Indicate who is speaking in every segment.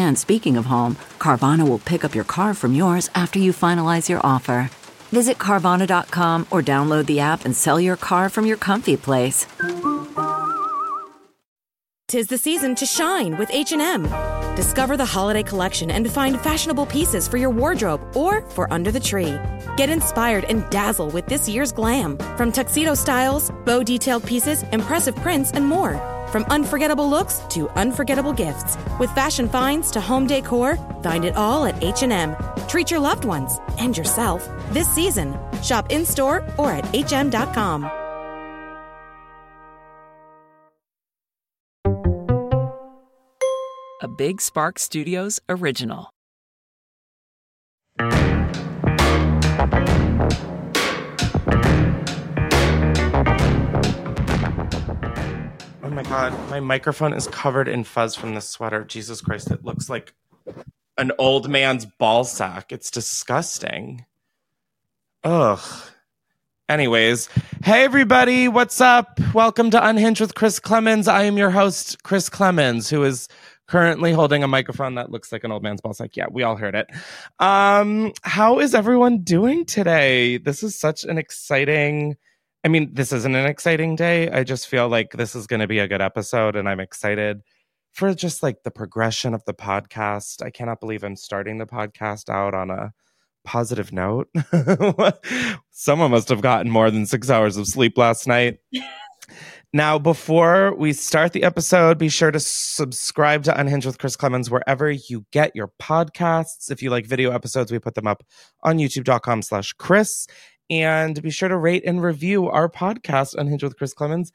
Speaker 1: And speaking of home, Carvana will pick up your car from yours after you finalize your offer. Visit Carvana.com or download the app and sell your car from your comfy place.
Speaker 2: Tis the season to shine with H&M. Discover the holiday collection and find fashionable pieces for your wardrobe or for under the tree. Get inspired and dazzle with this year's glam. From tuxedo styles, bow detailed pieces, impressive prints, and more. From unforgettable looks to unforgettable gifts, with fashion finds to home decor, find it all at H&M. Treat your loved ones and yourself this season. Shop in-store or at hm.com.
Speaker 3: A Big Spark Studios original.
Speaker 4: My god, my microphone is covered in fuzz from the sweater. Jesus Christ, it looks like an old man's ball sack. It's disgusting. Ugh. Anyways, hey everybody, what's up? Welcome to Unhinged with Chris Klemens. I am your host, Chris Klemens, who is currently holding a microphone that looks like an old man's ball sack. Yeah, we all heard it. Um, how is everyone doing today? This is such an exciting I mean, this isn't an exciting day. I just feel like this is going to be a good episode, and I'm excited for just like the progression of the podcast. I cannot believe I'm starting the podcast out on a positive note. Someone must have gotten more than six hours of sleep last night. Now, before we start the episode, be sure to subscribe to Unhinged with Chris Klemens wherever you get your podcasts. If you like video episodes, we put them up on youtube.com slash Chris. And be sure to rate and review our podcast, Unhinged with Chris Klemens,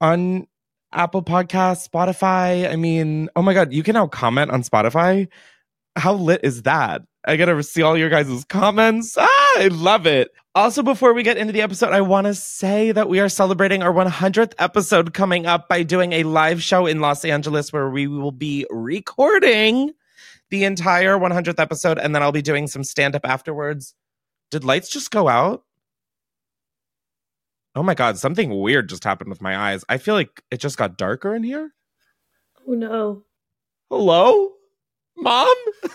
Speaker 4: on Apple Podcasts, Spotify. I mean, oh my God, you can now comment on Spotify. How lit is that? I gotta see all your guys' comments. Ah, I love it. Also, before we get into the episode, I want to say that we are celebrating our 100th episode coming up by doing a live show in Los Angeles where we will be recording the entire 100th episode and then I'll be doing some stand up afterwards. Did lights just go out? Oh my god, something weird just happened with my eyes. I feel like it just got darker in here.
Speaker 5: Oh no.
Speaker 4: Hello? Mom?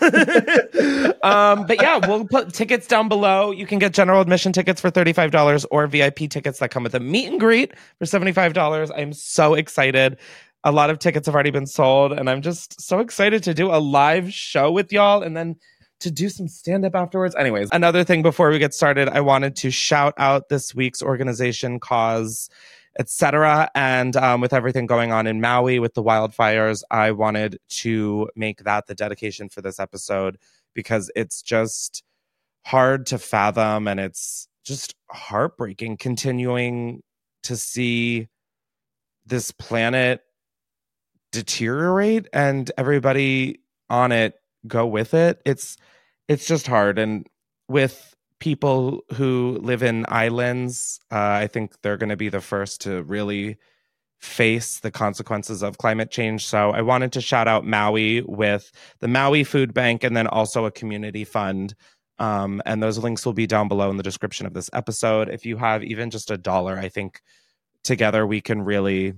Speaker 4: um, but yeah, we'll put tickets down below. You can get general admission tickets for $35 or VIP tickets that come with a meet and greet for $75. I'm so excited. A lot of tickets have already been sold, and I'm just so excited to do a live show with y'all and then to do some stand up afterwards. Anyways, another thing before we get started, I wanted to shout out this week's organization, cause, etc. And um, with everything going on in Maui with the wildfires, I wanted to make that the dedication for this episode because it's just hard to fathom and it's just heartbreaking continuing to see this planet deteriorate and everybody on it go with it. It's it's just hard, and with people who live in islands, uh, I think they're going to be the first to really face the consequences of climate change. So I wanted to shout out Maui with the Maui Food Bank and then also a community fund. Um, and those links will be down below in the description of this episode. If you have even just a dollar, I think together we can really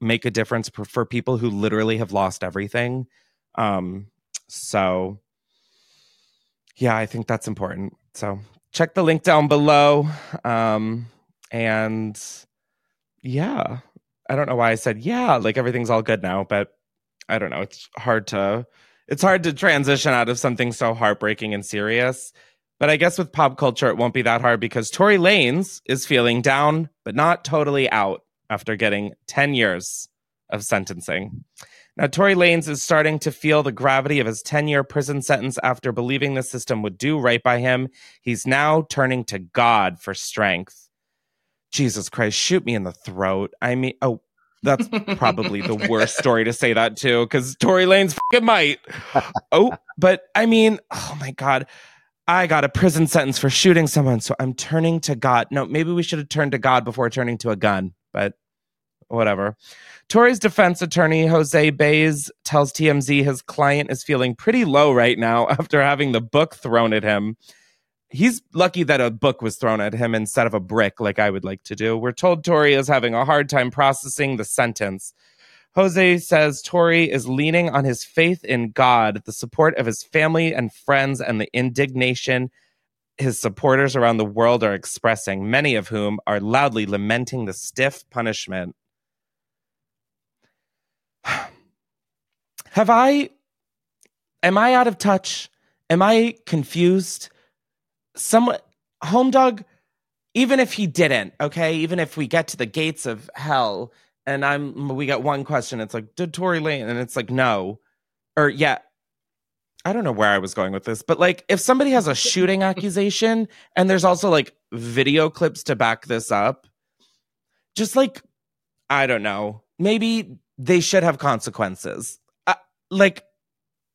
Speaker 4: make a difference for, for people who literally have lost everything. Um, so, yeah, I think that's important. So, check the link down below. Um, and yeah, I don't know why I said yeah, like everything's all good now, but I don't know. It's hard to it's hard to transition out of something so heartbreaking and serious. But I guess with pop culture, it won't be that hard because Tory Lanez is feeling down, but not totally out after getting 10 years of sentencing. Now, Tory Lanez is starting to feel the gravity of his 10 year prison sentence after believing the system would do right by him. He's now turning to God for strength. Jesus Christ, shoot me in the throat. I mean, oh, that's probably the worst story to say that to because Tory Lanez fucking might. Oh, but I mean, oh my God. I got a prison sentence for shooting someone, so I'm turning to God. No, maybe we should have turned to God before turning to a gun, but whatever. Tory's defense attorney, Jose Baez, tells TMZ his client is feeling pretty low right now after having the book thrown at him. He's lucky that a book was thrown at him instead of a brick, like I would like to do. We're told Tory is having a hard time processing the sentence. Jose says Tory is leaning on his faith in God, the support of his family and friends, and the indignation his supporters around the world are expressing, many of whom are loudly lamenting the stiff punishment. Have I, am I out of touch? Am I confused? Some home dog, even if he didn't, okay, even if we get to the gates of hell and I'm, we got one question, it's like, did Tory Lane? And it's like, no. Or, yeah, I don't know where I was going with this, but like if somebody has a shooting accusation and there's also like video clips to back this up, just like, I don't know, maybe they should have consequences. Like,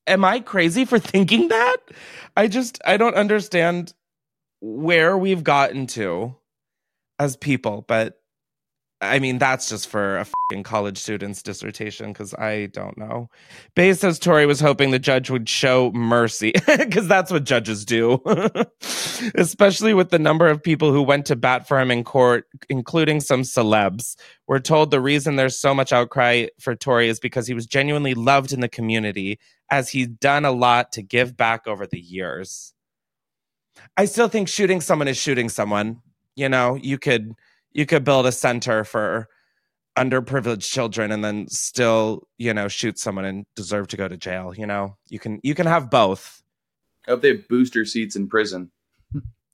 Speaker 4: am I crazy for thinking that? I just, I don't understand where we've gotten to as people, but I mean, that's just for a fucking college student's dissertation because I don't know. Baez says Tory was hoping the judge would show mercy because that's what judges do, especially with the number of people who went to bat for him in court, including some celebs. We're told the reason there's so much outcry for Tory is because he was genuinely loved in the community, as he's done a lot to give back over the years. I still think shooting someone is shooting someone. You know, you could you could build a center for underprivileged children and then still you know shoot someone and deserve to go to jail you know? You can you can have both.
Speaker 6: I hope they have booster seats in prison.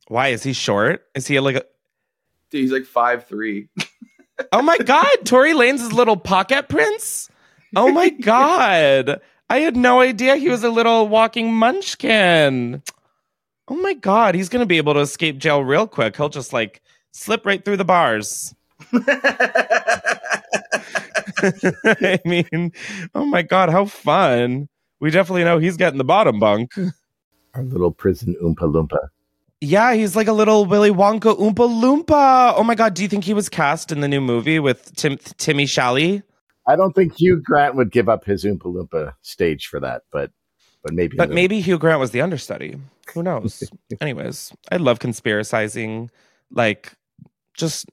Speaker 4: why? Is he short? Is he like a,
Speaker 6: Dude, he's like five three.
Speaker 4: oh my god tory lane's little pocket prince? Oh my god. I had no idea he was a little walking munchkin. Oh my god he's gonna be able to escape jail real quick. He'll just like slip right through the bars I mean, oh my god, how fun! We definitely know he's getting the bottom bunk.
Speaker 7: Our little prison Oompa Loompa.
Speaker 4: Yeah, he's like a little Willy Wonka Oompa Loompa. Oh my god, do you think he was cast in the new movie with Tim Timmy Shally?
Speaker 7: I don't think Hugh Grant would give up his Oompa Loompa stage for that, but but maybe.
Speaker 4: But maybe Hugh Grant was the understudy. Who knows? Anyways, I love conspiracizing, like just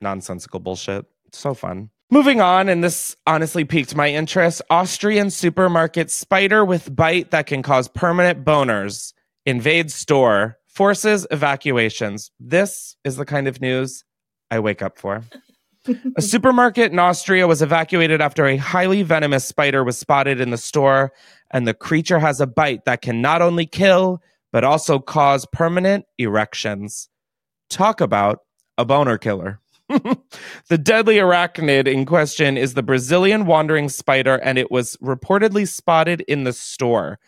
Speaker 4: nonsensical bullshit. It's so fun. Moving on, and this honestly piqued my interest. Austrian supermarket spider with bite that can cause permanent boners invades store, forces evacuations. This is the kind of news I wake up for. a supermarket in Austria was evacuated after a highly venomous spider was spotted in the store, and the creature has a bite that can not only kill, but also cause permanent erections. Talk about a boner killer. the deadly arachnid in question is the Brazilian wandering spider, and it was reportedly spotted in the store.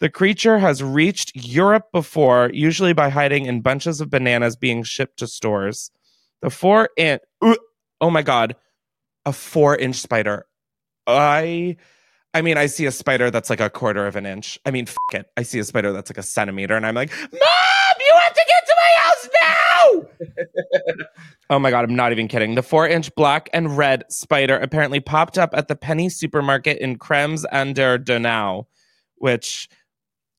Speaker 4: The creature has reached Europe before, usually by hiding in bunches of bananas being shipped to stores. The four inch, oh my god, a four inch spider. I, I mean, I see a spider that's like a quarter of an inch. I mean, f- it. I see a spider that's like a centimeter, and I'm like, Mom, you have to get to my house oh my god, I'm not even kidding. The four inch black and red spider apparently popped up at the Penny supermarket in Krems an der Donau, which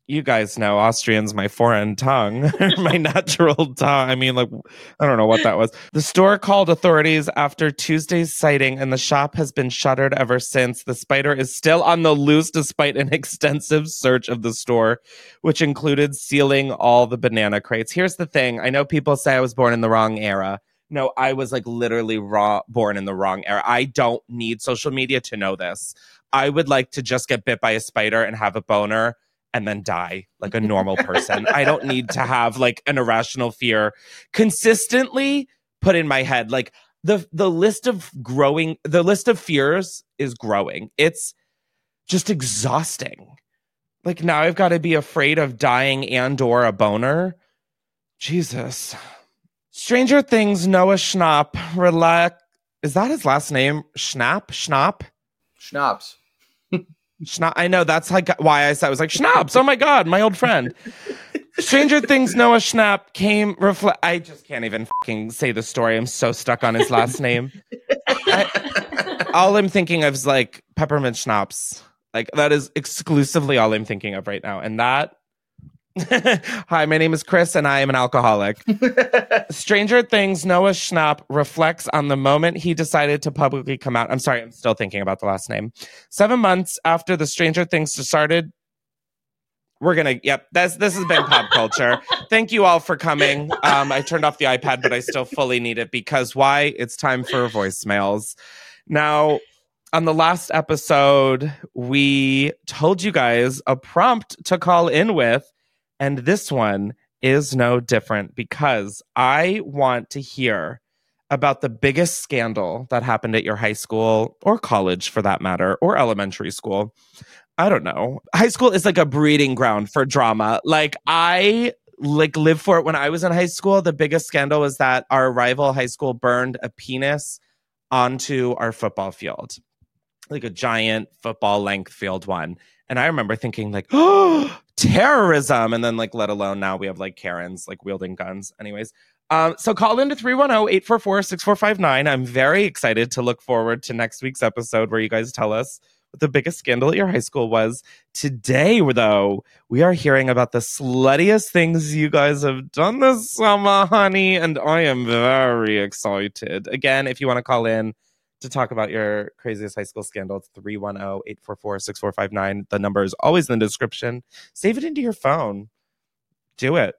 Speaker 4: you guys know Austrian's my foreign tongue, my natural tongue. I mean, like, I don't know what that was. The store called authorities after Tuesday's sighting, and the shop has been shuttered ever since. The spider is still on the loose despite an extensive search of the store, which included sealing all the banana crates. Here's the thing I know people say I was born in the wrong era. no, I was like literally raw, born in the wrong era. I don't need social media to know this. I would like to just get bit by a spider and have a boner and then die like a normal person. I don't need to have like an irrational fear consistently put in my head. Like the the list of growing the list of fears is growing. It's just exhausting. Like now I've got to be afraid of dying and or a boner. Jesus. Stranger Things Noah Schnapp relax is that his last name? Schnapp? Schnapp?
Speaker 6: Schnapps.
Speaker 4: Schnapp. I know that's like why I said I was like Schnapps. Oh my god, my old friend. Stranger Things Noah Schnapp came reflect. I just can't even fucking say the story. I'm so stuck on his last name. I, all I'm thinking of is like peppermint schnapps. Like that is exclusively all I'm thinking of right now, and that. Hi, my name is Chris, and I am an alcoholic. Stranger Things Noah Schnapp reflects on the moment he decided to publicly come out. I'm sorry, I'm still thinking about the last name. Seven months after the Stranger Things started, we're gonna. Yep, that's this has been pop culture. Thank you all for coming. Um, I turned off the iPad, but I still fully need it because why? It's time for voicemails. Now, on the last episode, we told you guys a prompt to call in with, and this one is no different because I want to hear about the biggest scandal that happened at your high school or college for that matter, or elementary school. I don't know. High school is like a breeding ground for drama. Like I like lived for it when I was in high school. The biggest scandal was that our rival high school burned a penis onto our football field. Like a giant football length field one. And I remember thinking like, oh, terrorism. And then like, let alone now we have like Karens like wielding guns. Anyways, um, so call into 310-844-6459. I'm very excited to look forward to next week's episode where you guys tell us what the biggest scandal at your high school was. Today, though, we are hearing about the sluttiest things you guys have done this summer, honey, and I am very excited. Again, if you want to call in to talk about your craziest high school scandal, it's 310-844-6459. The number is always in the description. Save it into your phone. Do it.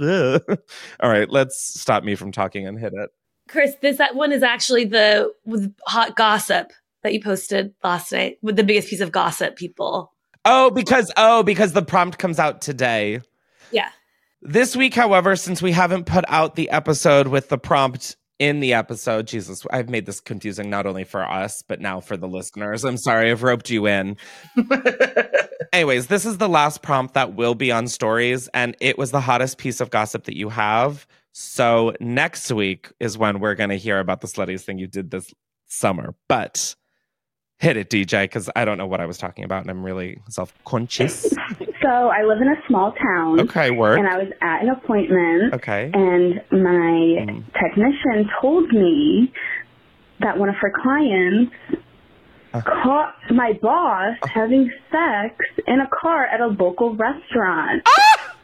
Speaker 4: All right, let's stop me from talking and hit it.
Speaker 5: Chris, this that one is actually the with hot gossip that you posted last night with the biggest piece of gossip people.
Speaker 4: Oh, because oh, because the prompt comes out today.
Speaker 5: Yeah.
Speaker 4: This week, however, since we haven't put out the episode with the prompt in the episode, Jesus, I've made this confusing not only for us, but now for the listeners. I'm sorry, I've roped you in. Anyways, this is the last prompt that will be on stories, and it was the hottest piece of gossip that you have. So next week is when we're going to hear about the sluttiest thing you did this summer. But hit it, DJ, because I don't know what I was talking about, and I'm really self conscious.
Speaker 8: So I live in a small town.
Speaker 4: Okay, work.
Speaker 8: And I was at an appointment.
Speaker 4: Okay.
Speaker 8: And my mm. technician told me that one of her clients uh. caught my boss uh. having sex in a car at a local restaurant.
Speaker 4: Ah!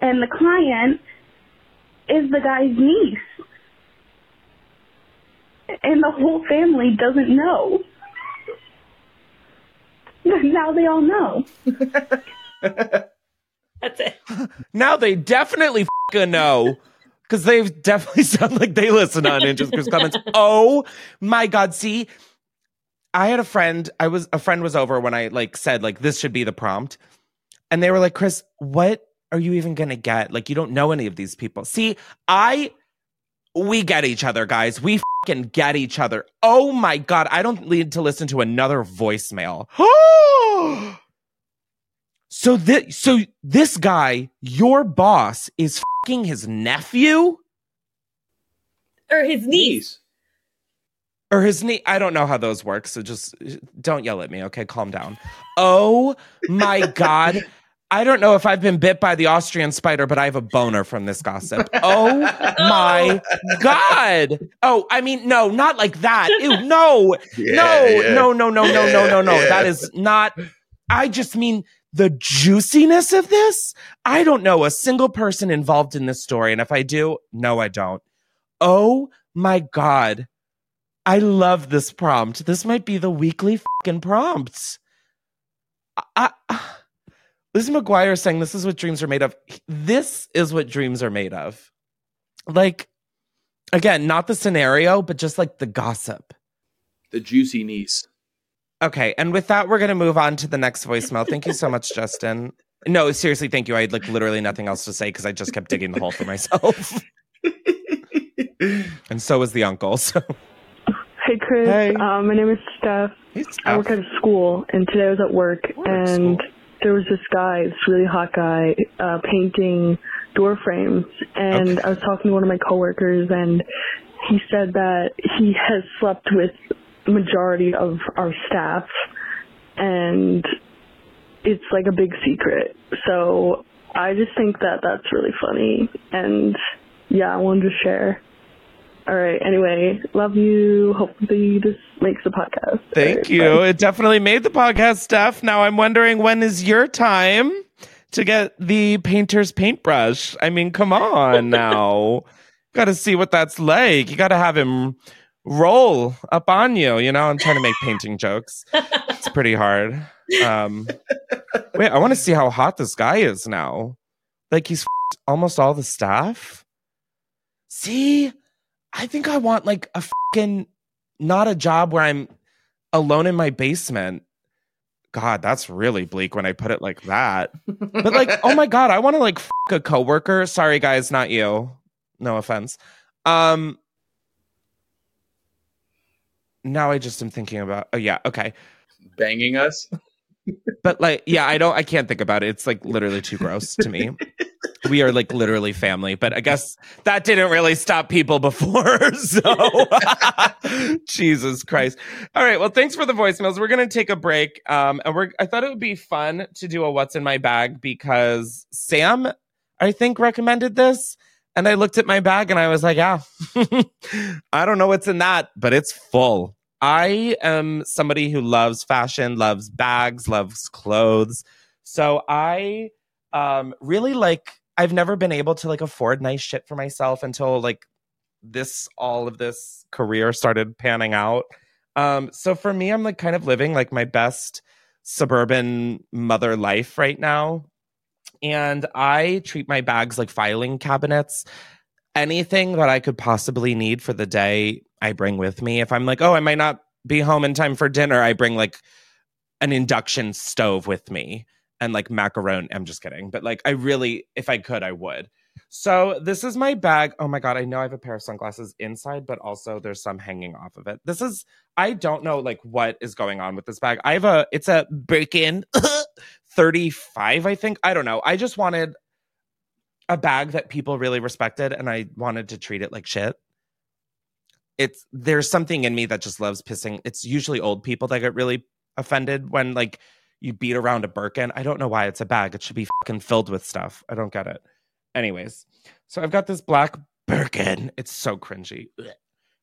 Speaker 8: And the client is the guy's niece. And the whole family doesn't know. now they all know.
Speaker 5: That's it.
Speaker 4: Now they definitely fucking know. Because they definitely sound like they listen on Ninjas Chris comments. Oh my god. See, I had a friend, I was a friend was over when I like said, like, this should be the prompt. And they were like, Chris, what are you even gonna get? Like, you don't know any of these people. See, I we get each other, guys. We fucking get each other. Oh my god, I don't need to listen to another voicemail. so this so this guy, your boss, is fucking his nephew
Speaker 5: or his niece.
Speaker 4: Or his knee. I don't know how those work, so just don't yell at me, okay? Calm down. Oh my God. I don't know if I've been bit by the Austrian spider, but I have a boner from this gossip. Oh my God. Oh, I mean, no, not like that. Ew, no, yeah, no, yeah. no, no, no, no, no, no, no. Yeah. That is not, I just mean the juiciness of this. I don't know a single person involved in this story. And if I do, no, I don't. Oh my God. I love this prompt. This might be the weekly fucking prompts. I, I Lizzie McGuire is saying this is what dreams are made of. This is what dreams are made of. Like, Again, not the scenario, but just like the gossip.
Speaker 6: The juicy niece.
Speaker 4: Okay, and with that, we're gonna move on to the next voicemail. Thank you so much, Justin. No, seriously, thank you. I had like literally nothing else to say because I just kept digging the hole for myself. and so was the uncle. So
Speaker 9: Hey Chris,
Speaker 4: Hey.
Speaker 9: Um, my name is Steph. I work at a school, and today I was at work, and there was this guy, this really hot guy, uh, painting door frames, and I was talking to one of my coworkers, and he said that he has slept with majority of our staff, and it's like a big secret. So I just think that that's really funny, and yeah, I wanted to share. All right. Anyway, love you. Hopefully this makes the podcast.
Speaker 4: thank
Speaker 9: right,
Speaker 4: you.
Speaker 9: bye.
Speaker 4: It definitely made the podcast stuff. Now I'm wondering when is your time to get the painter's paintbrush? I mean, come on now. Got to see what that's like. You got to have him roll up on you. You know, I'm trying to make painting jokes. It's pretty hard. Um, wait, I want to see how hot this guy is now. Like he's almost all the staff. See, I think I want like a fucking not a job where I'm alone in my basement. God, that's really bleak when I put it like that. But like, oh my god, I want to like f- a coworker. Sorry, guys, not you. No offense. Um, now I just am thinking about. Oh yeah, okay.
Speaker 6: Banging us.
Speaker 4: But like, yeah, I don't. I can't think about it. It's like literally too gross to me. We are like literally family, but I guess that didn't really stop people before. So, Jesus Christ! All right, well, thanks for the voicemails. We're gonna take a break, um, and we're. I thought it would be fun to do a "What's in My Bag" because Sam, I think, recommended this, and I looked at my bag and I was like, yeah, I don't know what's in that, but it's full. I am somebody who loves fashion, loves bags, loves clothes. So I um really like I've never been able to like afford nice shit for myself until like this all of this career started panning out. Um so for me I'm like kind of living like my best suburban mother life right now. And I treat my bags like filing cabinets anything that I could possibly need for the day, I bring with me. If I'm like, oh, I might not be home in time for dinner, I bring like an induction stove with me and like macaroni. I'm just kidding. But like, I really, if I could, I would. So this is my bag. Oh my God. I know I have a pair of sunglasses inside, but also there's some hanging off of it. This is, I don't know like what is going on with this bag. I have a, it's a Birkin 35, I think. I don't know. I just wanted a bag that people really respected and I wanted to treat it like shit. It's there's something in me that just loves pissing. It's usually old people that get really offended when like you beat around a Birkin. I don't know why it's a bag. It should be fucking filled with stuff. I don't get it. Anyways, so I've got this black Birkin. It's so cringy.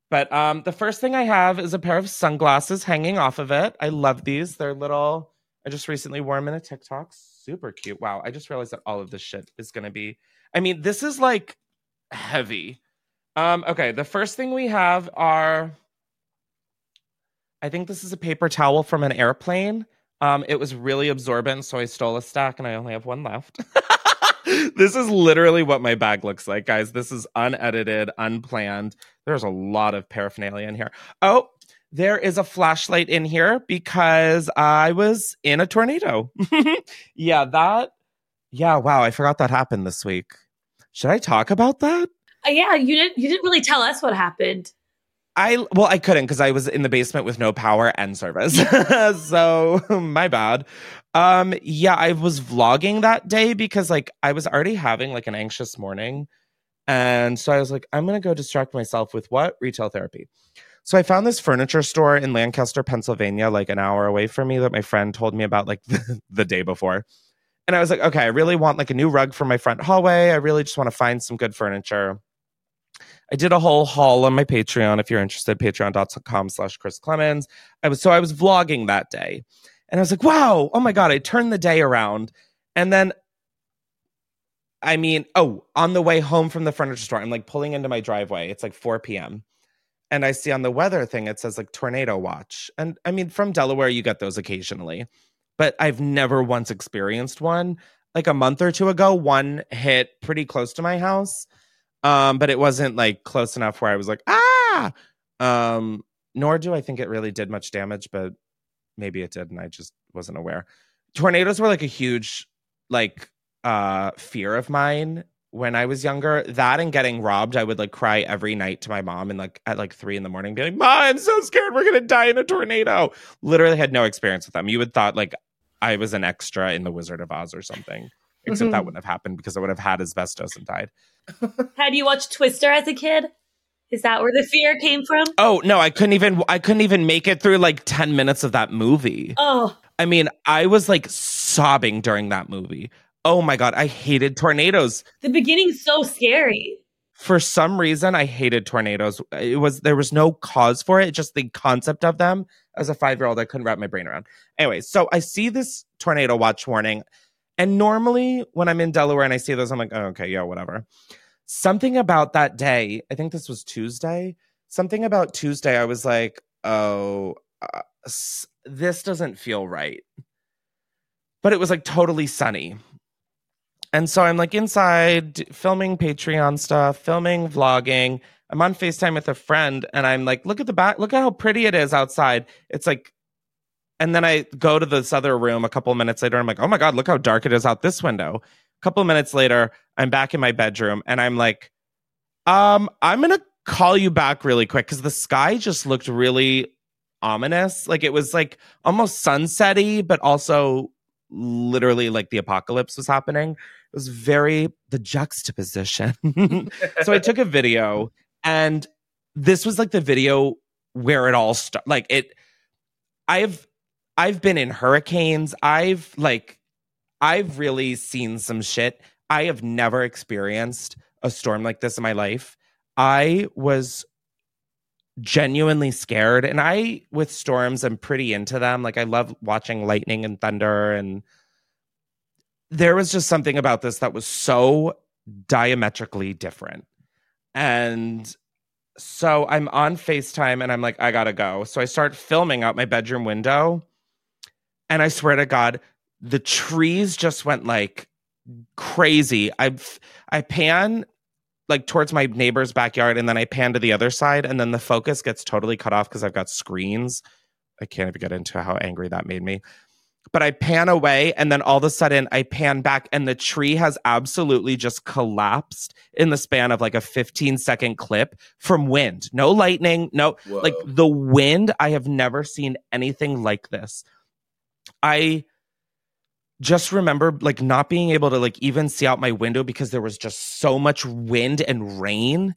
Speaker 4: But um the first thing I have is a pair of sunglasses hanging off of it. I love these. They're little I just recently wore them in a TikTok. Super cute. Wow. I just realized that all of this shit is going to be. I mean, this is like heavy. Um, okay. The first thing we have are. I think this is a paper towel from an airplane. Um, it was really absorbent, so I stole a stack and I only have one left. this is literally what my bag looks like, guys. This is unedited, unplanned. There's a lot of paraphernalia in here. Oh, there is a flashlight in here because I was in a tornado. yeah, that. Yeah, wow. I forgot that happened this week. Should I talk about that?
Speaker 5: Uh, yeah, you didn't. You didn't really tell us what happened.
Speaker 4: I well, I couldn't because I was in the basement with no power and service. so my bad. Um, yeah, I was vlogging that day because like I was already having like an anxious morning. And so I was like, I'm gonna go distract myself with what? Retail therapy. So I found this furniture store in Lancaster, Pennsylvania, like an hour away from me that my friend told me about like the, day before. And I was like, okay, I really want like a new rug for my front hallway. I really just want to find some good furniture. I did a whole haul on my Patreon. If you're interested, patreon.com slash Chris Klemens. I was so I was vlogging that day. And I was like, wow, oh my God, I turned the day around. And then I mean, oh, on the way home from the furniture store, I'm like pulling into my driveway. It's like 4 p.m. And I see on the weather thing, it says like tornado watch. And I mean, from Delaware, you get those occasionally, but I've never once experienced one. Like a month or two ago, one hit pretty close to my house. Um, but it wasn't like close enough where I was like, ah. Um, nor do I think it really did much damage, but maybe it did, and I just wasn't aware. Tornadoes were like a huge like uh fear of mine when I was younger. That and getting robbed, I would like cry every night to my mom and like at like three in the morning, be like, Mom, I'm so scared we're gonna die in a tornado. Literally had no experience with them. You would thought like I was an extra in the Wizard of Oz or something. Except that mm-hmm. wouldn't have happened because I would have had asbestos and died.
Speaker 5: Had you watched Twister as a kid? Is that where the fear came from?
Speaker 4: Oh no, I couldn't even I couldn't even make it through like 10 minutes of that movie.
Speaker 5: Oh,
Speaker 4: I mean, I was like sobbing during that movie. Oh my god, I hated tornadoes.
Speaker 5: the beginning's so scary.
Speaker 4: For some reason, I hated tornadoes. It was there was no cause for it. Just the concept of them as a five year old, I couldn't wrap my brain around. Anyway, so I see this tornado watch warning, and normally when I'm in Delaware and I see those, I'm like, oh, okay, yeah, whatever. Something about that day, I think this was Tuesday. Something about Tuesday, I was like, oh, uh, this doesn't feel right. But it was like totally sunny. And so I'm like inside filming Patreon stuff, filming, vlogging. I'm on FaceTime with a friend and I'm like, look at the back, look at how pretty it is outside. It's like, and then I go to this other room a couple minutes later. I'm like, oh my God, look how dark it is out this window. A couple minutes later, I'm back in my bedroom and I'm like, um, I'm gonna call you back really quick because the sky just looked really ominous. Like it was like almost sunsetty, but also literally like the apocalypse was happening. It was very the juxtaposition. so I took a video and this was like the video where it all started. Like it I've I've been in hurricanes. I've like I've really seen some shit. I have never experienced a storm like this in my life. I was genuinely scared and I with storms I'm pretty into them. Like I love watching lightning and thunder and there was just something about this that was so diametrically different. And so I'm on FaceTime and I'm like, I gotta go. So I start filming out my bedroom window. And I swear to God, the trees just went like crazy. I I pan like towards my neighbor's backyard and then I pan to the other side and then the focus gets totally cut off because I've got screens. I can't even get into how angry that made me. But I pan away and then all of a sudden I pan back and the tree has absolutely just collapsed in the span of like a 15 second clip from wind. No lightning, no like the wind. I have never seen anything like this. I just remember like not being able to like even see out my window because there was just so much wind and rain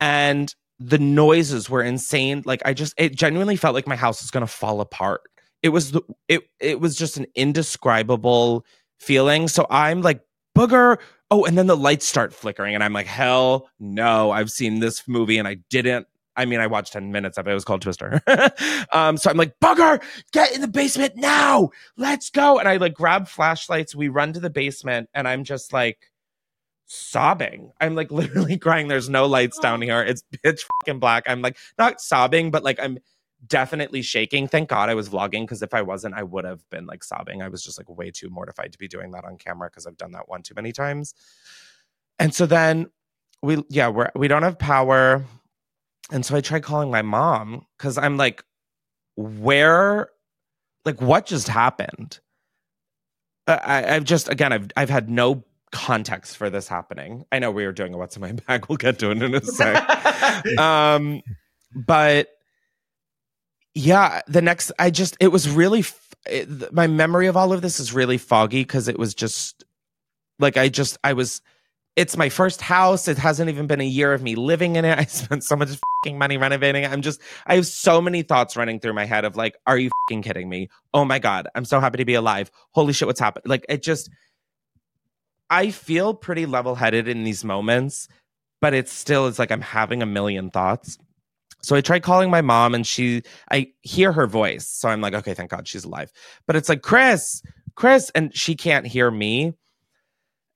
Speaker 4: and the noises were insane like i just it genuinely felt like my house was going to fall apart it was the it it was just an indescribable feeling so i'm like booger oh and then the lights start flickering and i'm like hell no i've seen this movie and i didn't I mean, I watched 10 minutes of it. It was called Twister. um, so I'm like, Booger, get in the basement now. Let's go. And I like grab flashlights. We run to the basement and I'm just like sobbing. I'm like literally crying. There's no lights down here. It's pitch fucking black. I'm like not sobbing, but like I'm definitely shaking. Thank God I was vlogging because if I wasn't, I would have been like sobbing. I was just like way too mortified to be doing that on camera because I've done that one too many times. And so then we, yeah, we're, we don't have power. And so I tried calling my mom because I'm like, where, like, what just happened? I, I've just, again, I've, I've had no context for this happening. I know we were doing a what's in my bag. We'll get to it in a sec. um, but yeah, the next, I just, it was really, f- it, my memory of all of this is really foggy because it was just like, I just, I was, it's my first house. It hasn't even been a year of me living in it. I spent so much fucking money renovating it. I'm just, I have so many thoughts running through my head of like, are you fucking kidding me? Oh my God, I'm so happy to be alive. Holy shit, what's happened? Like, it just, I feel pretty level headed in these moments, but it's still, it's like I'm having a million thoughts. So I tried calling my mom and she, I hear her voice. So I'm like, okay, thank God she's alive. But it's like, Chris, Chris, and she can't hear me.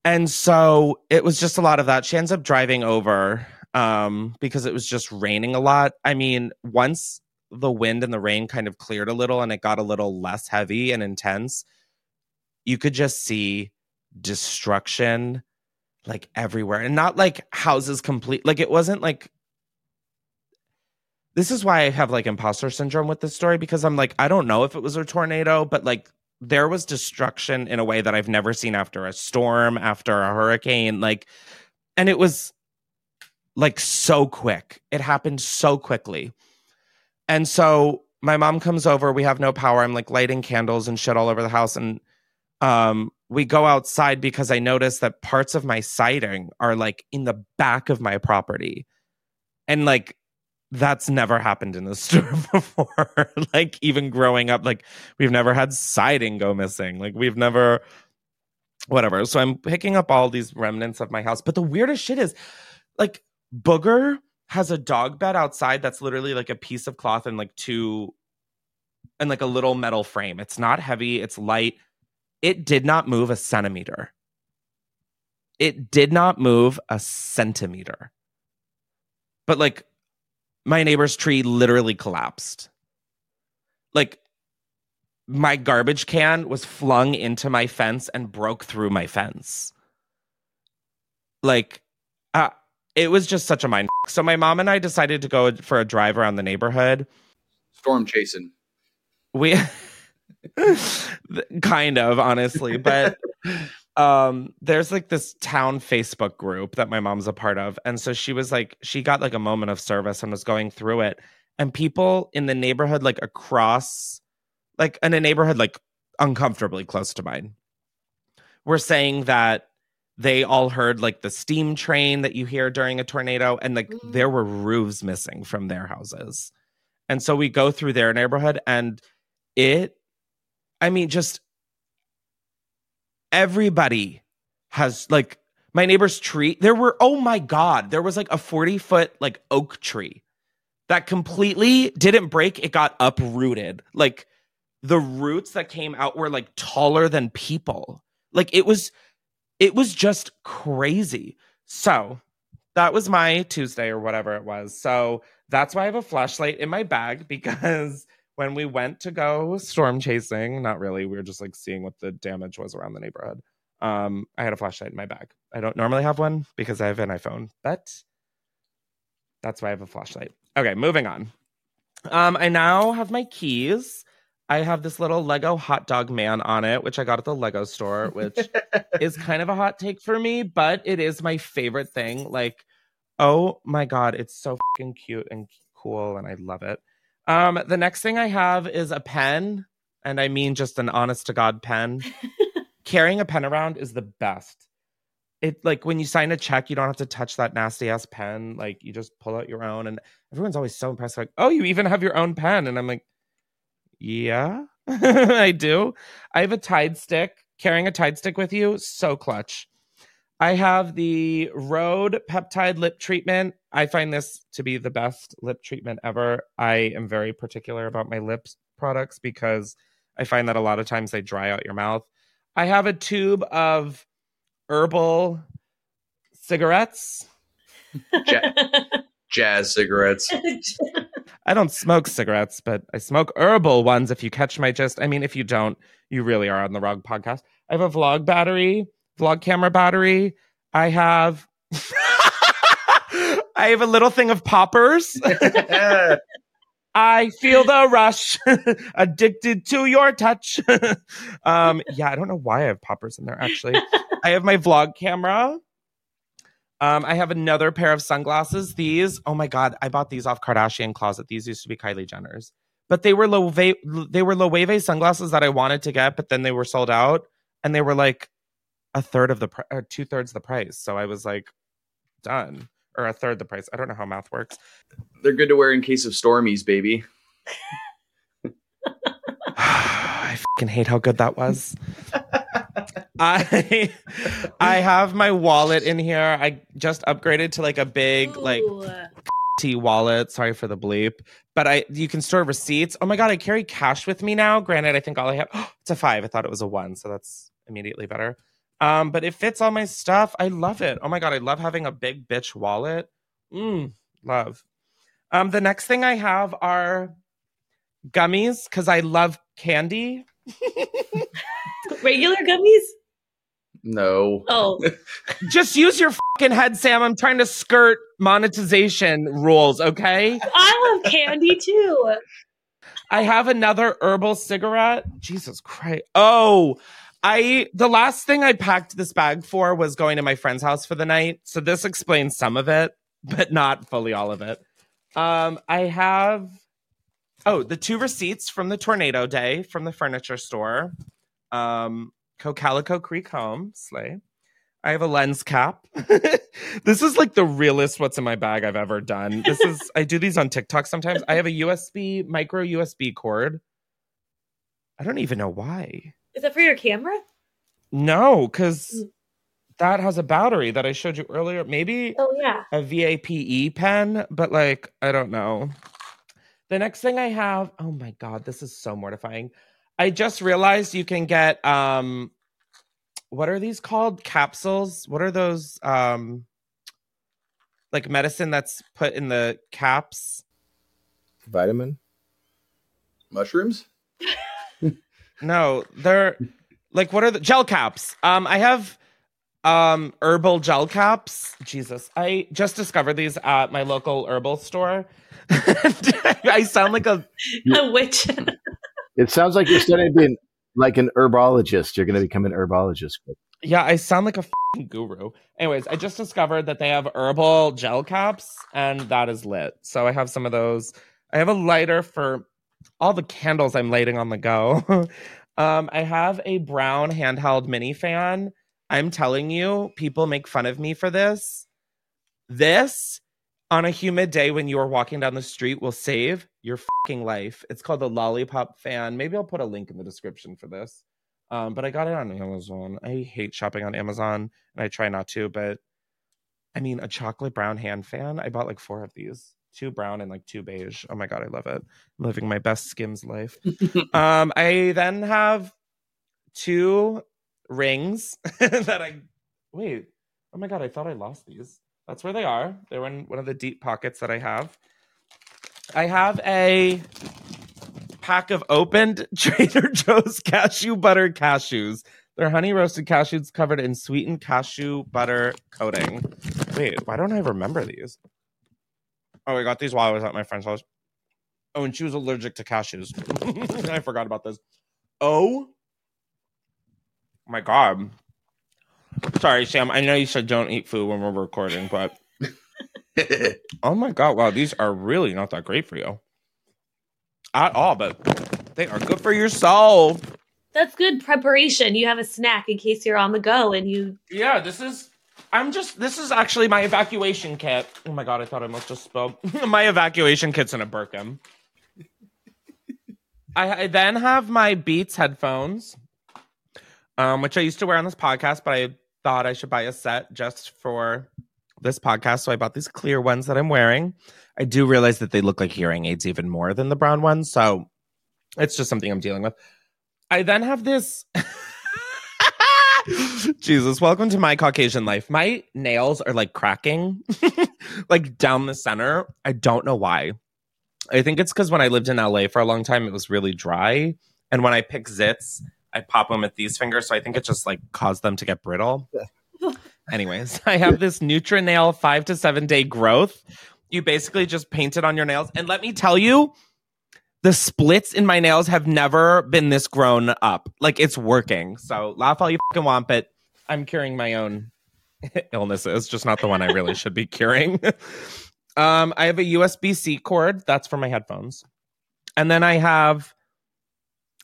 Speaker 4: And so it was just a lot of that. She ends up driving over um, because it was just raining a lot. I mean, once the wind and the rain kind of cleared a little and it got a little less heavy and intense, you could just see destruction like everywhere and not like houses complete like it wasn't like this is why I have like imposter syndrome with this story because I'm like, I don't know if it was a tornado, but like there was destruction in a way that I've never seen after a storm, after a hurricane. Like, and it was like so quick. It happened so quickly. And so my mom comes over, we have no power. I'm like lighting candles and shit all over the house. And um, we go outside because I notice that parts of my siding are like in the back of my property. And like that's never happened in the store before. like even growing up, like we've never had siding go missing. Like we've never whatever. So I'm picking up all these remnants of my house. But the weirdest shit is like Booger has a dog bed outside that's literally like a piece of cloth and like two and like a little metal frame. It's not heavy, it's light. It did not move a centimeter. It did not move a centimeter. But like my neighbor's tree literally collapsed. Like my garbage can was flung into my fence and broke through my fence. Like uh, it was just such a mind. So my mom and I decided to go for a drive around the neighborhood.
Speaker 6: Storm chasing.
Speaker 4: We kind of honestly, but um there's like this town facebook group that my mom's a part of and so she was like she got like a moment of service and was going through it and people in the neighborhood like across like in a neighborhood like uncomfortably close to mine were saying that they all heard like the steam train that you hear during a tornado and like mm. there were roofs missing from their houses and so we go through their neighborhood and it i mean just everybody has like my neighbor's tree. There were, oh my God, there was like a 40 foot like oak tree that completely didn't break. It got uprooted. Like the roots that came out were like taller than people. Like it was, it was just crazy. So that was my Tuesday or whatever it was. So that's why I have a flashlight in my bag because when we went to go storm chasing, not really, we were just like seeing what the damage was around the neighborhood. Um, I had a flashlight in my bag. I don't normally have one because I have an iPhone, but that's why I have a flashlight. Okay, moving on. Um, I now have my keys. I have this little Lego hot dog man on it, which I got at the Lego store, which is kind of a hot take for me, but it is my favorite thing. Like, oh my God, it's so fucking cute and cool, and I love it. Um, the next thing I have is a pen, and I mean just an honest to God pen. Carrying a pen around is the best. It like when you sign a check, you don't have to touch that nasty ass pen. Like you just pull out your own, and everyone's always so impressed. Like, oh, you even have your own pen, and I'm like, yeah, I do. I have a Tide stick. Carrying a Tide stick with you, so clutch. I have the Rhode Peptide Lip Treatment. I find this to be the best lip treatment ever. I am very particular about my lips products because I find that a lot of times they dry out your mouth. I have a tube of herbal cigarettes.
Speaker 6: Jazz cigarettes.
Speaker 4: I don't smoke cigarettes, but I smoke herbal ones if you catch my gist. I mean, if you don't, you really are on the wrong podcast. I have a vlog battery vlog camera battery. I have I have a little thing of poppers. I feel the rush, addicted to your touch. um, yeah, I don't know why I have poppers in there. Actually, I have my vlog camera. Um, I have another pair of sunglasses. These, oh my god, I bought these off Kardashian Closet. These used to be Kylie Jenner's, but they were Loewe, they were Loewe sunglasses that I wanted to get, but then they were sold out, and they were like a third of the price or two thirds the price. So I was like, done. Or a third the price. I don't know how math works.
Speaker 6: They're good to wear in case of stormies, baby.
Speaker 4: I fucking hate how good that was. I I have my wallet in here. I just upgraded to like a big Ooh. like T wallet. Sorry for the bleep, but I you can store receipts. Oh my god, I carry cash with me now. Granted, I think all I have oh, it's a five. I thought it was a one, so that's immediately better. Um, but it fits all my stuff. I love it. Oh my god, I love having a big bitch wallet. Mm, love. Um, the next thing I have are gummies because I love candy.
Speaker 5: Regular gummies?
Speaker 6: No.
Speaker 5: Oh,
Speaker 4: Just use your fucking head, Sam. I'm trying to skirt monetization rules, okay?
Speaker 5: I love candy too.
Speaker 4: I have another herbal cigarette. Jesus Christ. Oh, I the last thing I packed this bag for was going to my friend's house for the night. So this explains some of it, but not fully all of it. Um, I have oh, the two receipts from the tornado day from the furniture store. Um, Cocalico Creek Home, Slay. I have a lens cap. this is like the realest what's in my bag I've ever done. This is I do these on TikTok sometimes. I have a USB micro USB cord. I don't even know why.
Speaker 5: Is that for your camera?
Speaker 4: No, because that has a battery that I showed you earlier. Maybe
Speaker 5: Oh yeah.
Speaker 4: a VAPE pen, but like I don't know. The next thing I have, oh my god, this is so mortifying. I just realized you can get um what are these called? Capsules? What are those um like medicine that's put in the caps?
Speaker 7: Vitamin?
Speaker 6: Mushrooms?
Speaker 4: No, they're like what are the gel caps? Um I have um herbal gel caps. Jesus. I just discovered these at my local herbal store. I sound like a
Speaker 5: A witch.
Speaker 7: It sounds like you're studying being like an herbologist. You're going to become an herbologist.
Speaker 4: Yeah, I sound like a fing guru. Anyways, I just discovered that they have herbal gel caps, and that is lit. So I have some of those. I have a lighter for all the candles I'm lighting on the go. um, I have a brown handheld mini fan. I'm telling you, people make fun of me for this. This on a humid day when you are walking down the street will save your fucking life. It's called the Lollipop fan. Maybe I'll put a link in the description for this. Um, but I got it on Amazon. I hate shopping on Amazon and I try not to, but I mean, a chocolate brown hand fan. I bought like four of these two brown and like two beige. Oh my God, I love it. I'm living my best Skims life. um, I then have two rings that I wait. Oh my God, I thought I lost these. That's where they are. They're in one of the deep pockets that I have. I have a pack of opened Trader Joe's cashew butter cashews. They're honey roasted cashews covered in sweetened cashew butter coating. Wait, why don't I remember these? Oh, I got these while I was at my friend's house. Oh, and she was allergic to cashews. I forgot about this. Oh my god. Sorry, Sam. I know you said don't eat food when we're recording, but oh my god, wow, these are really not that great for you at all, but they are good for your soul.
Speaker 5: That's good preparation. You have a snack in case you're on the go and you
Speaker 4: Yeah, this is. I'm just. This is actually my evacuation kit. Oh my god, I thought I must just spilled. my evacuation kit's in a Birkin. I, I then have my Beats headphones, um, which I used to wear on this podcast, but I thought I should buy a set just for this podcast. So I bought these clear ones that I'm wearing. I do realize that they look like hearing aids even more than the brown ones. So it's just something I'm dealing with. I then have this. Jesus, welcome to my Caucasian life. My nails are like cracking, like down the center. I don't know why. I think it's because when I lived in LA for a long time, it was really dry. And when I pick zits, I pop them at these fingers. So I think it just like caused them to get brittle. Anyways, I have this Nutra Nail five to seven day growth. You basically just paint it on your nails. And let me tell you, the splits in my nails have never been this grown up. Like it's working. So laugh all you fucking want, but I'm curing my own illnesses, just not the one I really should be curing. um, I have a USB C cord. That's for my headphones. And then I have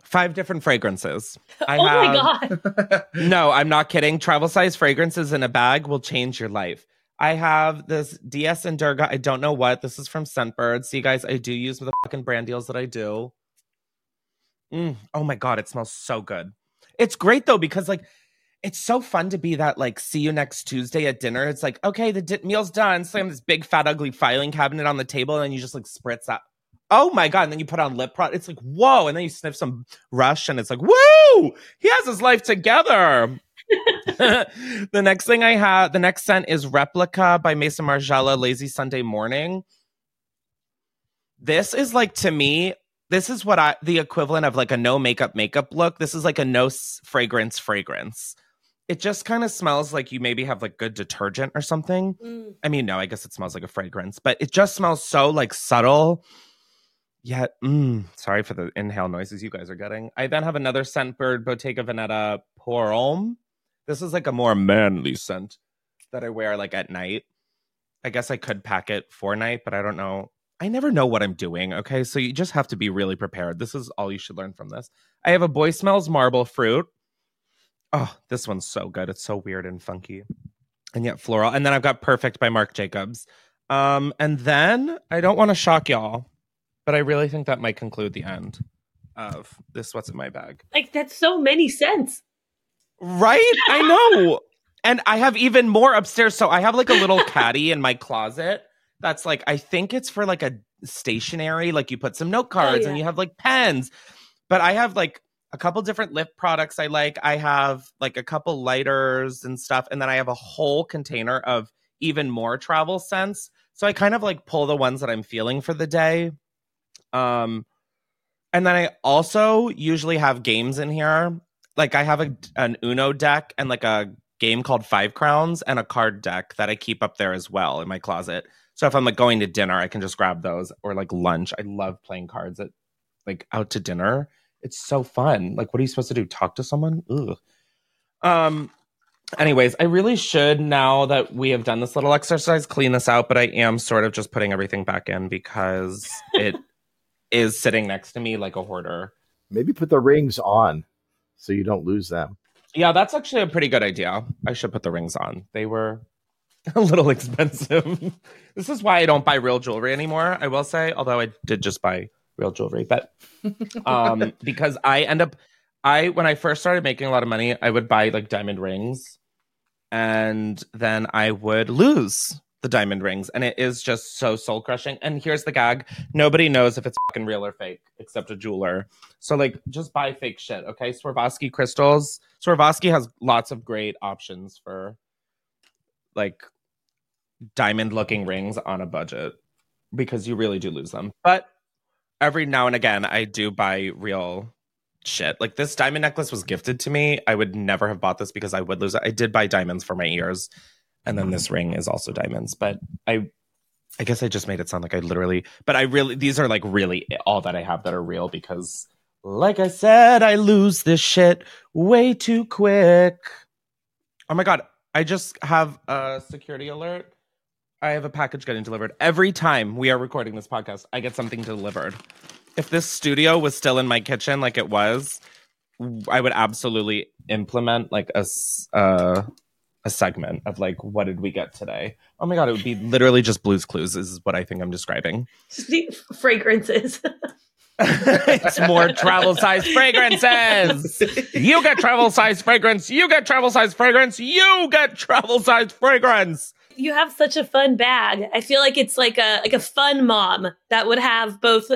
Speaker 4: five different fragrances. I
Speaker 5: Oh my
Speaker 4: have-
Speaker 5: god.
Speaker 4: no, I'm not kidding. Travel size fragrances in a bag will change your life. I have this DS and Durga. I don't know what. This is from Scentbird. See, guys, I do use the fucking brand deals that I do. Mm, oh my God, it smells so good. It's great though, because like, it's so fun to be that like, see you next Tuesday at dinner. It's like, okay, the di- meal's done. Slam this big, fat, ugly filing cabinet on the table, and you just like spritz that. Oh my God. And then you put on lip product. It's like, whoa. And then you sniff some rush, and it's like, woo! He has his life together. the next thing I have, the next scent is Replica by Maison Margiela, Lazy Sunday Morning. This is like to me, this is what I the equivalent of like a no makeup makeup look. This is like a no s- fragrance fragrance. it just kind of smells like you maybe have like good detergent or something.
Speaker 5: Mm.
Speaker 4: I mean, no, I guess it smells like a fragrance, but it just smells so like subtle. Yet, mm, sorry for the inhale noises you guys are getting. I then have another Scentbird Bottega Veneta Pour Homme. This is like a more manly scent that I wear like at night. I guess I could pack it for night, but I don't know. I never know what I'm doing. Okay. So you just have to be really prepared. This is all you should learn from this. I have a Boy Smells Marble Fruit. Oh, this one's so good. It's so weird and funky and yet floral. And then I've got Perfect by Marc Jacobs. Um, and then I don't want to shock y'all, but I really think that might conclude the end of this What's in My Bag.
Speaker 5: Like that's so many scents.
Speaker 4: Right? I know. And I have even more upstairs. So I have like a little caddy in my closet that's like, I think it's for like a stationery, like you put some note cards
Speaker 5: yeah.
Speaker 4: and you have like pens. But I have like a couple different lip products I like. I have like a couple lighters and stuff. And then I have a whole container of even more travel scents. So I kind of like pull the ones that I'm feeling for the day. Um, and then I also usually have games in here. Like I have a, an Uno deck and like a game called Five Crowns and a card deck that I keep up there as well in my closet. So if I'm like going to dinner, I can just grab those or like lunch. I love playing cards at like out to dinner. It's so fun. Like, what are you supposed to do? Talk to someone? Ugh. Um. Anyways, I really should now that we have done this little exercise clean this out, but I am sort of just putting everything back in because it is sitting next to me like a hoarder.
Speaker 7: Maybe put the rings on so you don't lose them.
Speaker 4: Yeah, that's actually a pretty good idea. I should put the rings on. They were a little expensive. this is why I don't buy real jewelry anymore, I will say, although I did just buy real jewelry, but um because I end up I when I first started making a lot of money, I would buy like diamond rings and then I would lose the diamond rings and it is just so soul crushing. And here's the gag. Nobody knows if it's fucking real or fake except a jeweler. So like just buy fake shit, okay? Swarovski crystals. Swarovski has lots of great options for like diamond looking rings on a budget because you really do lose them. But every now and again I do buy real shit. Like this diamond necklace was gifted to me. I would never have bought this because I would lose it. I did buy diamonds for my ears. And then this ring is also diamonds, but I I guess I just made it sound like I literally but I really these are like really all that I have that are real because like I said, I lose this shit way too quick. Oh my god, I just have a security alert. I have a package getting delivered. Every time we are recording this podcast, I get something delivered. If this studio was still in my kitchen like it was, I would absolutely implement like a uh, a segment of like what did we get today? Oh my god, it would be literally just Blues Clues is what I think I'm describing.
Speaker 5: Fragrances.
Speaker 4: it's more travel size fragrances. You get travel size fragrance. You get travel size fragrance. You get travel size fragrance.
Speaker 5: you have such a fun bag. I feel like it's like a like a fun mom that would have both.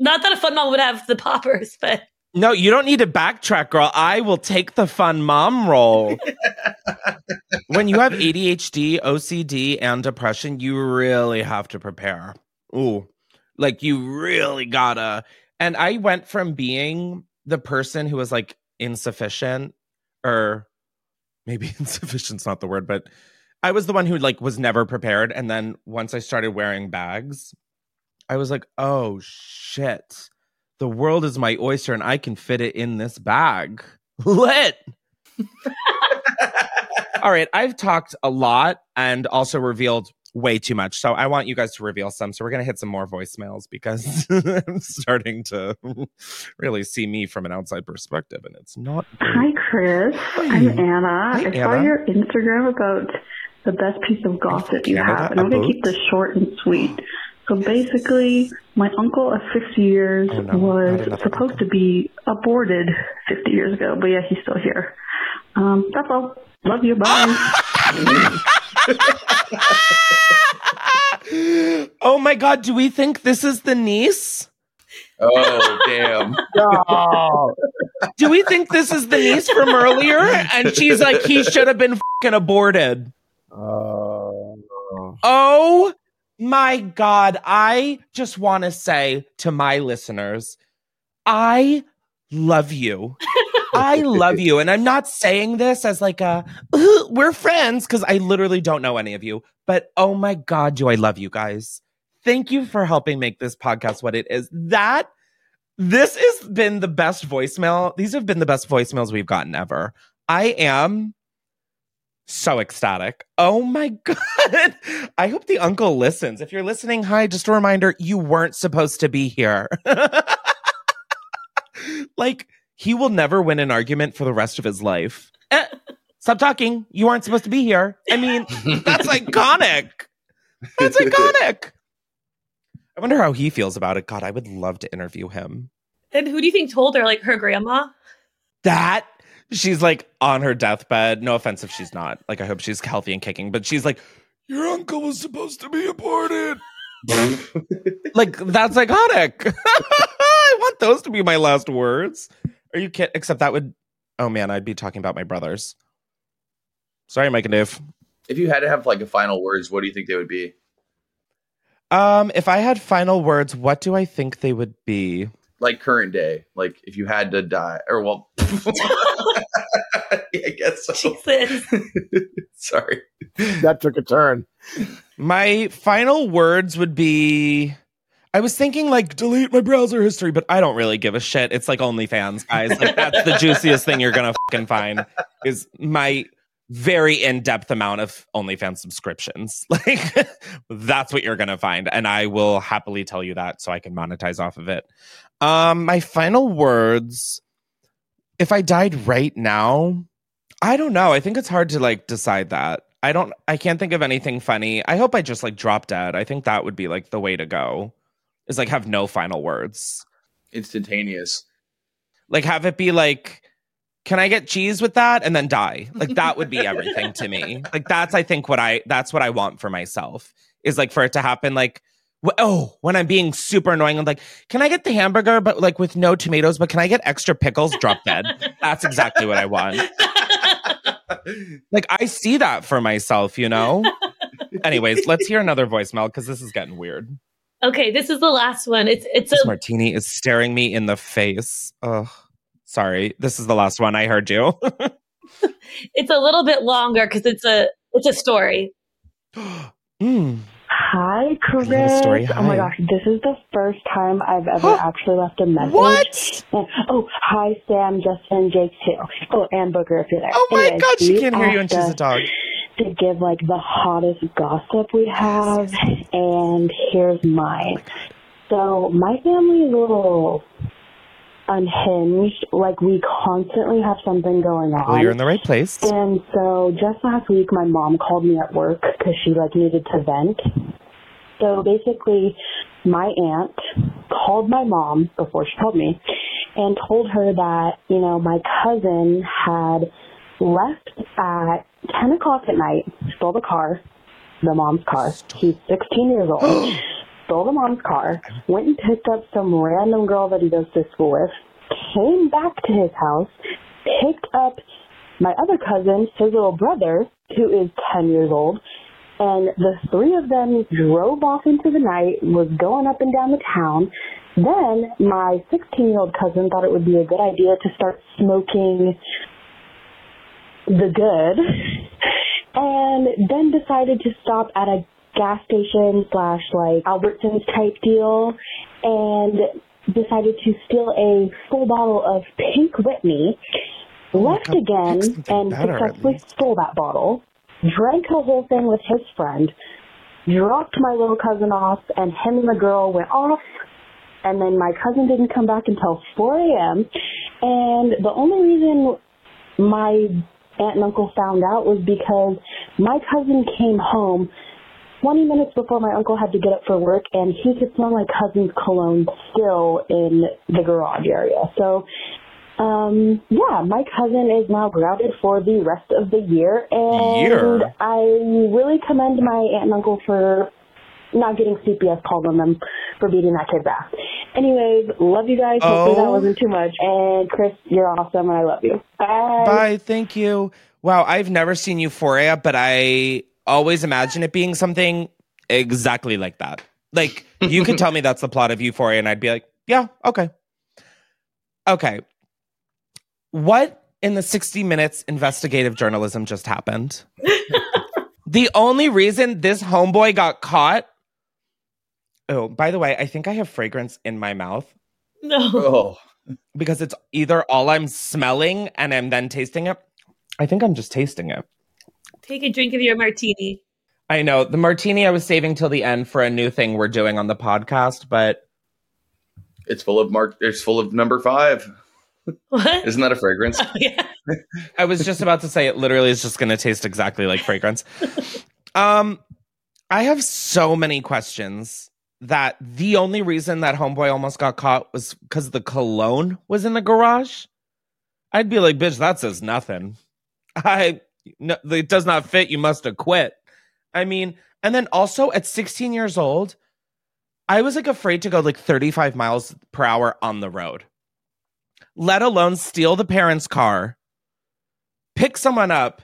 Speaker 5: Not that a fun mom would have the poppers, but
Speaker 4: No, you don't need to backtrack, girl. I will take the fun mom role. when you have ADHD, OCD, and depression, you really have to prepare. Ooh, like you really gotta. And I went from being the person who was like insufficient, or maybe insufficient's not the word, but I was the one who like was never prepared. And then once I started wearing bags, I was like, oh shit the world is my oyster and I can fit it in this bag. Lit. All right, I've talked a lot and also revealed way too much. So I want you guys to reveal some. So we're going to hit some more voicemails because I'm starting to really see me from an outside perspective and it's not.
Speaker 8: Hi, Chris. I'm Anna.
Speaker 4: Hi,
Speaker 8: I saw your Instagram about the best piece of gossip you have, and I'm going to keep this short and sweet. So basically, my uncle of 50 years
Speaker 4: Oh, no,
Speaker 8: was supposed to be aborted 50 years ago, but yeah, he's still here. Um, that's all. Love you. Bye.
Speaker 4: oh my God, do we think this is the niece?
Speaker 6: Oh, damn.
Speaker 7: No.
Speaker 4: Do we think this is the niece from earlier? And she's like, he should have been fucking aborted.
Speaker 7: Oh.
Speaker 4: Oh my God. I just want to say to my listeners, I love you. I love you. And I'm not saying this as like a, we're friends, because I literally don't know any of you. But oh my God, do I love you guys. Thank you for helping make this podcast what it is. That, this has been the best voicemail. These have been the best voicemails we've gotten ever. I am so ecstatic. Oh my God. I hope the uncle listens. If you're listening, hi, just a reminder you weren't supposed to be here. like, he will never win an argument for the rest of his life. Eh, stop talking. You aren't supposed to be here. I mean, that's iconic. That's iconic. I wonder how he feels about it. God, I would love to interview him.
Speaker 5: And who do you think told her? Like her grandma?
Speaker 4: That she's like on her deathbed. No offense if she's not. Like, I hope she's healthy and kicking, but she's like, Your uncle was supposed to be aborted. like, that's iconic. I want those to be my last words. Are you kidding? Except that would, oh man, I'd be talking about my brothers. Sorry, Mike and Dave.
Speaker 6: If you had to have like a final words, what do you think they would be?
Speaker 4: Um, if I had final words, what do I think they would be?
Speaker 6: Like current day, like if you had to die, or well, I guess so. Sorry,
Speaker 7: that took a turn.
Speaker 4: My final words would be I was thinking like delete my browser history, but I don't really give a shit. It's like OnlyFans, guys. Like that's the juiciest thing you're gonna fucking find is my very in-depth amount of OnlyFans subscriptions. Like that's what you're gonna find, and I will happily tell you that so I can monetize off of it. Um, my final words: If I died right now, I don't know. I think it's hard to like decide that. I don't. I can't think of anything funny. I hope I just like drop dead. I think that would be like the way to go. Is like have no final words.
Speaker 6: Instantaneous.
Speaker 4: Like have it be like can I get cheese with that and then die? Like that would be everything to me. Like that's I think what I that's what I want for myself is like for it to happen like oh when I'm being super annoying I'm like can I get the hamburger but like with no tomatoes but can I get extra pickles drop dead? that's exactly what I want. like I see that for myself, you know? Anyways, let's hear another voicemail because this is getting weird.
Speaker 5: Okay, this is the last one. It's it's
Speaker 4: This
Speaker 5: a
Speaker 4: martini is staring me in the face. Oh, sorry. This is the last one. I heard you.
Speaker 5: it's a little bit longer because it's a it's a story.
Speaker 9: Hi, Chris.
Speaker 4: love a.
Speaker 9: Oh my gosh, this is the first time I've ever actually left a message.
Speaker 4: What?
Speaker 9: And- oh, hi, Sam, Justin, and Jake too. Oh, and Booger if you're there.
Speaker 4: Oh my
Speaker 9: Anyways,
Speaker 4: God, she can't hear you and she's a dog.
Speaker 9: To give like the hottest gossip we have, and here's mine. Oh so my family is a little unhinged. Like we constantly have something going on.
Speaker 4: Well, you're in the right place.
Speaker 9: And so just last week, my mom called me at work because she like needed to vent. So basically, my aunt called my mom before she told me and told her that you know my cousin had left at ten o'clock at night, stole the car, the mom's car. He's sixteen years old. stole the mom's car, went and picked up some random girl that he goes to school with, came back to his house, picked up my other cousin, his little brother, who is 10 years old, and the three of them drove off into the night, was going up and down the town. Then my 16 year old cousin thought it would be a good idea to start smoking the good, and then decided to stop at a gas station slash like Albertsons type deal, and decided to steal a full bottle of Pink Whitney, left again, and
Speaker 4: better,
Speaker 9: successfully stole that bottle, drank the whole thing with his friend, dropped my little cousin off, and him and the girl went off. And then my cousin didn't come back until 4 a.m. And the only reason my aunt and uncle found out was because my cousin came home 20 minutes before my uncle had to get up for work, and he could smell my cousin's cologne still in the garage area. So, um, yeah, my cousin is now grounded for the rest of the year, and
Speaker 4: Year?
Speaker 9: I really commend my aunt and uncle for not getting CPS called on them for beating that kid's ass. Anyways, love you guys. Hopefully that
Speaker 4: Oh.
Speaker 9: wasn't too much. And Chris, you're awesome, and I love you. Bye.
Speaker 4: Bye. Thank you. Wow, I've never seen Euphoria, but I always imagine it being something exactly like that. Like you could tell me that's the plot of Euphoria, and I'd be like, yeah, okay, okay. What in the 60 minutes investigative journalism just happened? the only reason this homeboy got caught. Oh, by the way, I think I have fragrance in my mouth.
Speaker 5: No.
Speaker 6: Oh.
Speaker 4: Because it's either all I'm smelling and I'm then tasting it. I think I'm just tasting it.
Speaker 5: Take a drink of your martini.
Speaker 4: I know. The martini I was saving till the end for a new thing we're doing on the podcast, but
Speaker 6: It's full of mark. It's full of number five.
Speaker 5: What?
Speaker 6: Isn't that a fragrance?
Speaker 5: Oh, yeah.
Speaker 4: I was just about to say it literally is just going to taste exactly like fragrance. Um, I have so many questions that the only reason that homeboy almost got caught was because the cologne was in the garage. I'd be like, bitch, that says nothing. I no, it does not fit. You must have quit. I mean, and then also at 16 years old, I was like afraid to go like 35 miles per hour on the road, let alone steal the parents' car, pick someone up,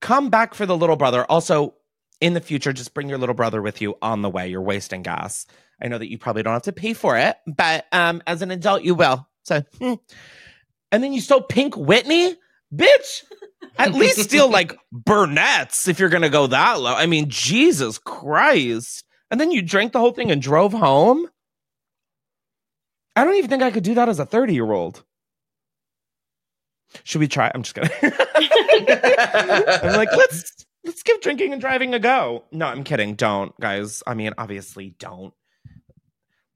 Speaker 4: come back for the little brother. Also, in the future, just bring your little brother with you on the way. You're wasting gas. I know that you probably don't have to pay for it, but um, as an adult, you will. So, hmm. and then you stole Pink Whitney, bitch. At least steal like Burnett's if you're gonna go that low. I mean, Jesus Christ. And then you drank the whole thing and drove home. I don't even think I could do that as a 30 year old. Should we try? I'm just gonna. I'm like, let's let's give drinking and driving a go. No, I'm kidding. Don't, guys. I mean, obviously, don't.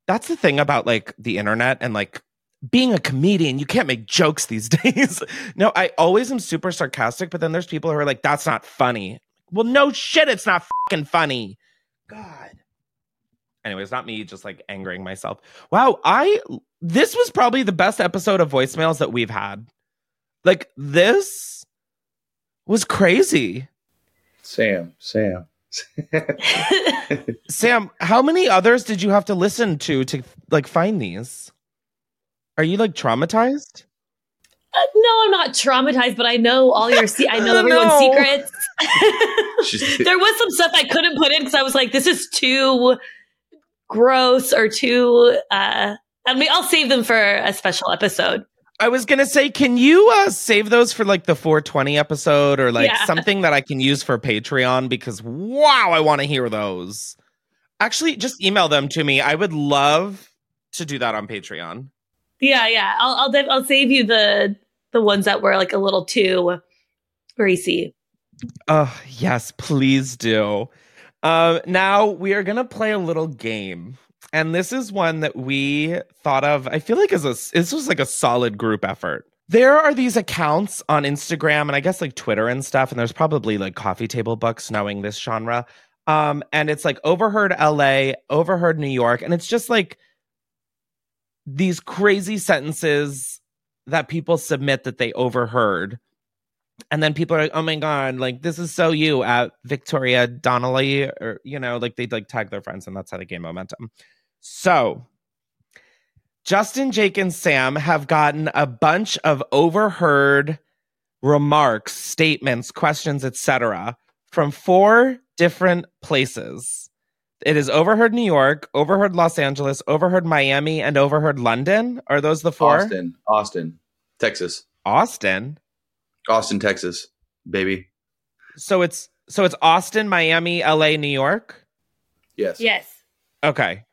Speaker 4: That's the thing about like the internet and like being a comedian. You can't make jokes these days. no, I always am super sarcastic, but then there's people who are like, "That's not funny." Well, no shit, it's not fucking funny. God. Anyways, not me just like angering myself. Wow, I this was probably the best episode of voicemails that we've had. Like this was crazy.
Speaker 6: Sam, Sam.
Speaker 4: Sam, how many others did you have to listen to to like find these? Are you like traumatized?
Speaker 5: Uh, no, I'm not traumatized, but I know all your. Se- I know everyone's
Speaker 4: No.
Speaker 5: secrets. there was some stuff I couldn't put in because I was like, "This is too gross or too." uh I mean, I'll save them for a special episode.
Speaker 4: I was gonna say, can you uh, save those for like the 420 episode or like
Speaker 5: Yeah.
Speaker 4: something that I can use for Patreon? Because wow, I want to hear those. Actually, just email them to me. I would love to do that on Patreon.
Speaker 5: Yeah, yeah. I'll I'll, I'll save you the the ones that were like a little too greasy.
Speaker 4: Oh, yes, please do. Um, now we are gonna play a little game, and this is one that we thought of. I feel like as a this was like a solid group effort. There are these accounts on Instagram and I guess like Twitter and stuff, and there's probably like coffee table books knowing this genre. Um, and it's like overheard LA, overheard New York, and it's just like these crazy sentences that people submit that they overheard and then people are like, "Oh my god, like this is so you at Victoria Donnelly," or you know, like they'd like tag their friends, and that's how they gain momentum. So, Justin, Jake, and Sam have gotten a bunch of overheard remarks, statements, questions, etc., from four different places. It is overheard New York, overheard Los Angeles, overheard Miami, and overheard London. Are those the four?
Speaker 6: Austin, Austin, Texas,
Speaker 4: Austin.
Speaker 6: Austin, Texas, baby.
Speaker 4: So it's so it's Austin, Miami, LA, New York.
Speaker 6: Yes.
Speaker 5: Yes.
Speaker 4: Okay.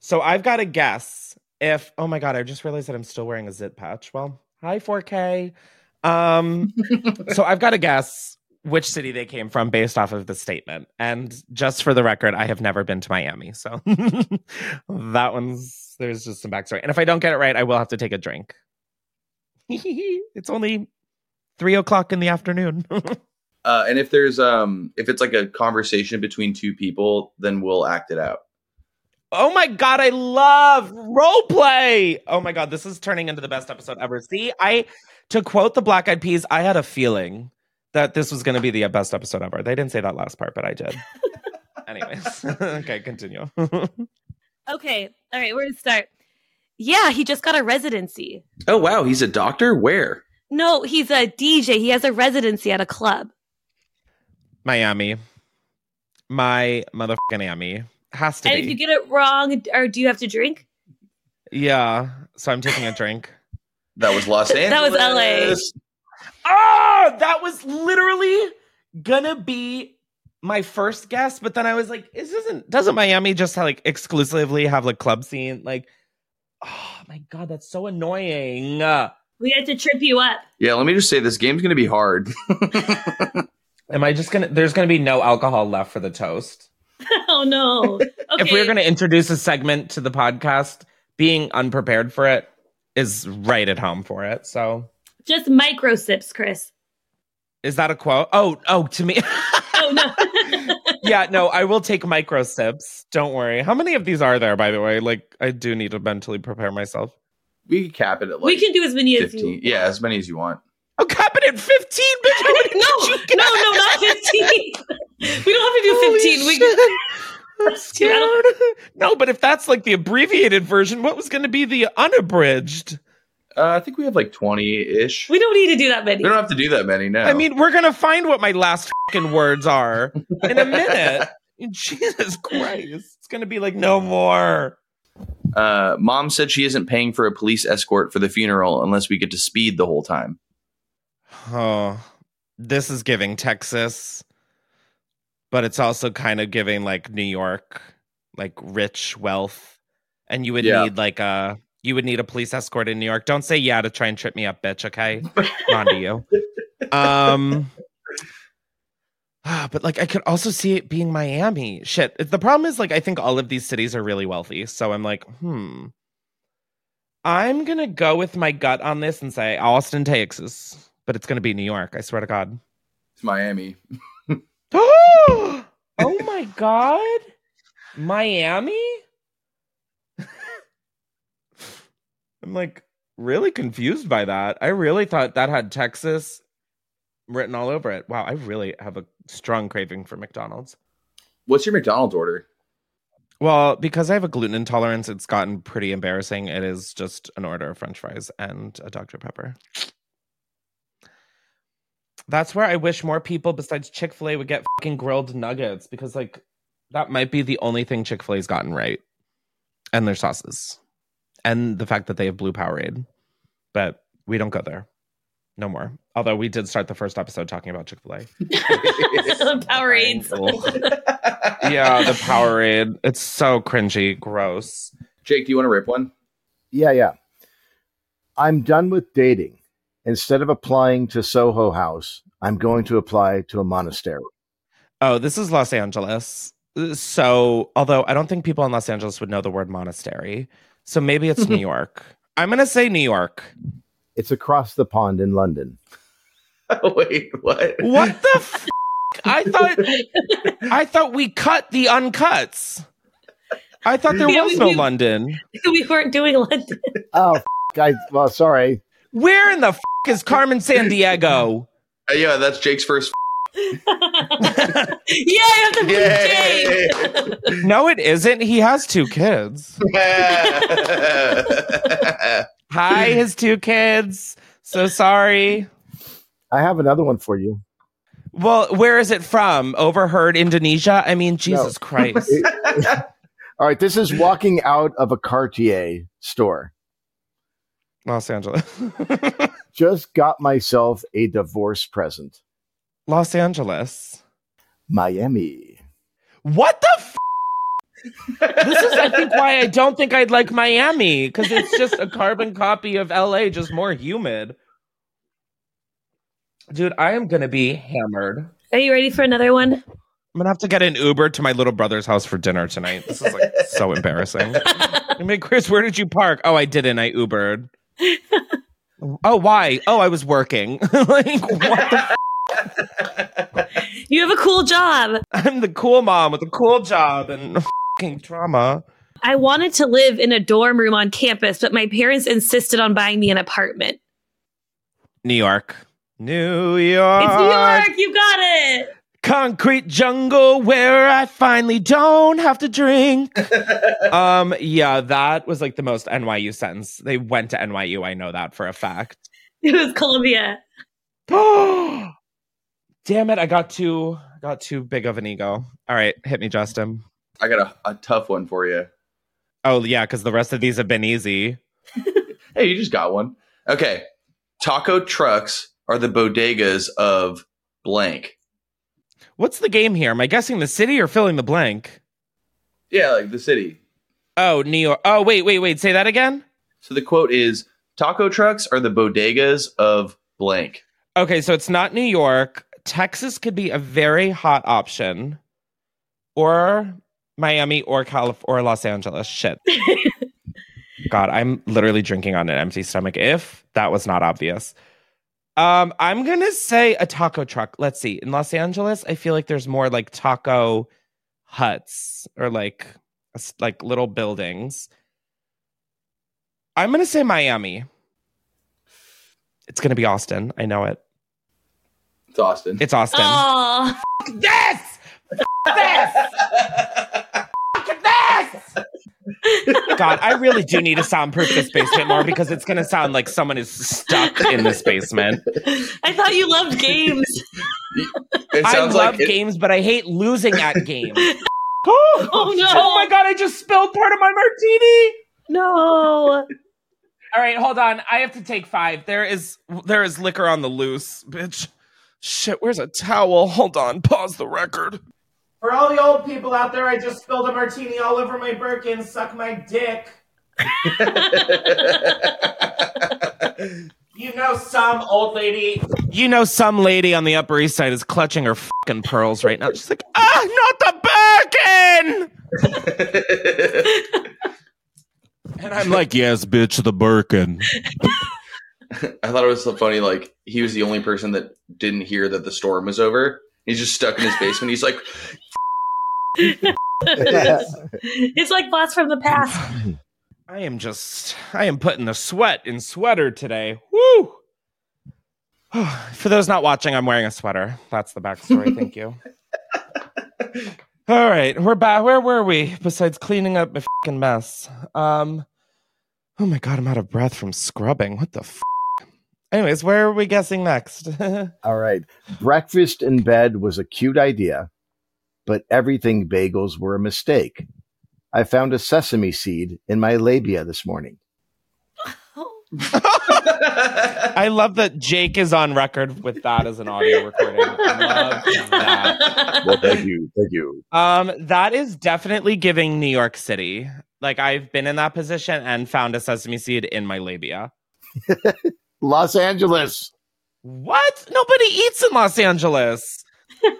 Speaker 4: So I've got to guess if oh my god, I just realized that I'm still wearing a zip patch. Well, hi 4K. Um so I've got to guess which city they came from based off of the statement. And just for the record, I have never been to Miami. So that one's there's just some backstory. And if I don't get it right, I will have to take a drink. it's only three o'clock in the afternoon.
Speaker 6: Uh, and if there's um if it's like a conversation between two people, then we'll act it out.
Speaker 4: Oh my god, I love role play. Oh my god, this is turning into the best episode ever. See, I to quote the Black Eyed Peas, I had a feeling that this was going to be the best episode ever. They didn't say that last part, but I did. Anyways, okay, continue.
Speaker 5: Okay. All right. Where to start? Yeah, he just got a residency.
Speaker 6: Oh wow, he's a doctor. Where?
Speaker 5: No, he's a DJ. He has a residency at a club.
Speaker 4: Miami, my motherfucking Miami has to
Speaker 5: and
Speaker 4: be.
Speaker 5: if you get it wrong, or do you have to drink?
Speaker 4: yeah, so I'm taking a drink.
Speaker 6: That was Los Angeles.
Speaker 5: that was LA.
Speaker 4: Oh, ah, that was literally gonna be my first guess, but then I was like, "Is doesn't doesn't Miami just like exclusively have like club scene?" Like, oh my god, that's so annoying.
Speaker 5: We had to trip you up.
Speaker 6: Yeah, let me just say this game's going to be hard.
Speaker 4: Am I just gonna? There's gonna be no alcohol left for the toast.
Speaker 5: oh no. Okay.
Speaker 4: If we're gonna introduce a segment to the podcast, being unprepared for it is right at home for it. So
Speaker 5: just micro sips, Chris.
Speaker 4: Is that a quote? Oh, oh, to me.
Speaker 5: oh no.
Speaker 4: yeah, no, I will take micro sips. Don't worry. How many of these are there, by the way? Like, I do need to mentally prepare myself.
Speaker 6: We can cap it at like
Speaker 5: we can do as many
Speaker 6: 15.
Speaker 5: as you.
Speaker 6: Yeah, as many as you want.
Speaker 4: Cap it at 15, bitch. How many
Speaker 5: no,
Speaker 4: did you
Speaker 5: no, no, not 15. we don't have to do 15. We can.
Speaker 4: I'm scared. No, but if that's like the abbreviated version, what was going to be the unabridged?
Speaker 6: Uh, I think we have like 20 ish.
Speaker 5: We don't need to do that many.
Speaker 6: We don't have to do that many now.
Speaker 4: I mean, we're going to find what my last fucking words are in a minute. Jesus Christ. It's going to be like no more.
Speaker 6: Uh, mom said she isn't paying for a police escort for the funeral unless we get to speed the whole time.
Speaker 4: Oh, this is giving Texas, but it's also kind of giving like New York, like rich wealth. And you would
Speaker 6: Yeah.
Speaker 4: need like a you would need a police escort in New York. Don't say yeah to try and trip me up, bitch. Okay, on to you. Um, ah, but like I could also see it being Miami. Shit. The problem is like I think all of these cities are really wealthy, so I'm like, hmm. I'm gonna go with my gut on this and say Austin, Texas, but it's gonna be New York. I swear to God.
Speaker 6: It's Miami.
Speaker 4: oh my God, Miami. I'm like really confused by that. I really thought that had Texas written all over it. Wow, I really have a strong craving for McDonald's.
Speaker 6: What's your McDonald's order?
Speaker 4: Well, because I have a gluten intolerance, it's gotten pretty embarrassing. It is just an order of french fries and a Dr. Pepper. That's where I wish more people besides Chick fil A would get fucking grilled nuggets because, like, that might be the only thing Chick fil A's gotten right. And their sauces. And the fact that they have Blue Powerade. But we don't go there. No more. Although we did start the first episode talking about Chick fil A.
Speaker 5: Powerades.
Speaker 4: yeah, the Powerade. It's so cringy, gross.
Speaker 6: Jake, do you want to rip one?
Speaker 7: Yeah, yeah. I'm done with dating. Instead of applying to Soho House, I'm going to apply to a monastery.
Speaker 4: Oh, this is Los Angeles. So, although I don't think people in Los Angeles would know the word monastery. So maybe it's New York. I'm going to say New York.
Speaker 7: It's across the pond in London.
Speaker 6: Oh, wait, what?
Speaker 4: What the f- I thought I thought we cut the uncuts. I thought there
Speaker 5: Yeah,
Speaker 4: was
Speaker 5: we-
Speaker 4: no
Speaker 5: we-
Speaker 4: London.
Speaker 5: we weren't doing London.
Speaker 7: Oh, f- I, well, sorry.
Speaker 4: Where in the f- is Carmen Sandiego?
Speaker 6: Uh, yeah, that's Jake's first.
Speaker 5: yeah, I have to
Speaker 6: Yay!
Speaker 5: Jake.
Speaker 4: No, it isn't. He has two kids. Hi, his two kids. So sorry.
Speaker 7: I have another one for you.
Speaker 4: Well, where is it from? Overheard Indonesia? I mean, Jesus Christ.
Speaker 7: All right, this is walking out of a Cartier store.
Speaker 4: Los Angeles.
Speaker 7: Just got myself a divorce present.
Speaker 4: Los Angeles.
Speaker 7: Miami.
Speaker 4: What the f- This is, I think, why I don't think I'd like Miami because it's just a carbon copy of LA, just more humid. Dude, I am gonna be hammered.
Speaker 5: Are you ready for another one?
Speaker 4: I'm gonna have to get an Uber to my little brother's house for dinner tonight. This is like so embarrassing. I mean, Chris, where did you park? Oh, I didn't. I Ubered. Oh, why? Oh, I was working. like, what the?
Speaker 5: You have a cool job.
Speaker 4: I'm the cool mom with a cool job and fucking trauma.
Speaker 5: I wanted to live in a dorm room on campus, but my parents insisted on buying me an apartment.
Speaker 4: New York. New York.
Speaker 5: It's New York. You got it.
Speaker 4: Concrete jungle where I finally don't have to drink. um, yeah, that was like the most NYU sentence. They went to NYU. I know that for a fact.
Speaker 5: It was Columbia.
Speaker 4: Damn it! I got too got too big of an ego. All right, hit me, Justin.
Speaker 6: I got a, a tough one for you.
Speaker 4: Oh yeah, because the rest of these have been easy.
Speaker 6: Hey, you just got one. Okay. Taco trucks are the bodegas of blank.
Speaker 4: What's the game here? Am I guessing the city or filling the blank?
Speaker 6: Yeah, like the city.
Speaker 4: Oh, New York. Oh, wait, wait, wait. Say that again.
Speaker 6: So the quote is Taco trucks are the bodegas of blank.
Speaker 4: Okay, so it's not New York. Texas could be a very hot option, or Miami, or Calif- or Los Angeles. Shit. God, I'm literally drinking on an empty stomach. If that was not obvious, um, I'm gonna say a taco truck. Let's see. In Los Angeles, I feel like there's more like taco huts or like like little buildings. I'm gonna say Miami. It's gonna be Austin. I know it.
Speaker 6: It's Austin.
Speaker 4: It's Austin.
Speaker 5: Oh,
Speaker 4: this! this! this! God, I really do need to soundproof this basement more because it's gonna sound like someone is stuck in this basement.
Speaker 5: I thought you loved games.
Speaker 6: It
Speaker 4: I love
Speaker 6: like it-
Speaker 4: games, but I hate losing at games. oh,
Speaker 5: Oh, no.
Speaker 4: Oh my god, I just spilled part of my martini.
Speaker 5: No.
Speaker 4: All right, hold on. I have to take five. There is there is liquor on the loose, bitch. Shit, where's a towel? Hold on. Pause the record. For all the old people out there, I just spilled a martini all over my Birkin. Suck my dick. You know, some old lady. You know, some lady on the Upper East Side is clutching her fucking pearls right now. She's like, ah, not the Birkin. and I'm like, yes, bitch, the Birkin.
Speaker 6: I thought it was so funny. Like he was the only person that didn't hear that the storm was over. He's just stuck in his basement. He's like,
Speaker 5: it's like blast from the past.
Speaker 4: I am just, I am putting the sweat in sweater today. Woo! For those not watching, I'm wearing a sweater. That's the backstory. Thank you. All right, we're back. Where were we? Besides cleaning up my fucking mess. Um. Oh my god, I'm out of breath from scrubbing. What the? F- Anyways, where are we guessing next?
Speaker 7: All right. Breakfast in bed was a cute idea, but everything bagels were a mistake. I found a sesame seed in my labia this morning.
Speaker 4: I love that Jake is on record with that as an audio recording. Love that.
Speaker 7: Well, thank you. Thank you.
Speaker 4: Um, that is definitely giving New York City. Like I've been in that position and found a sesame seed in my labia.
Speaker 7: Los Angeles.
Speaker 4: What? Nobody eats in Los Angeles.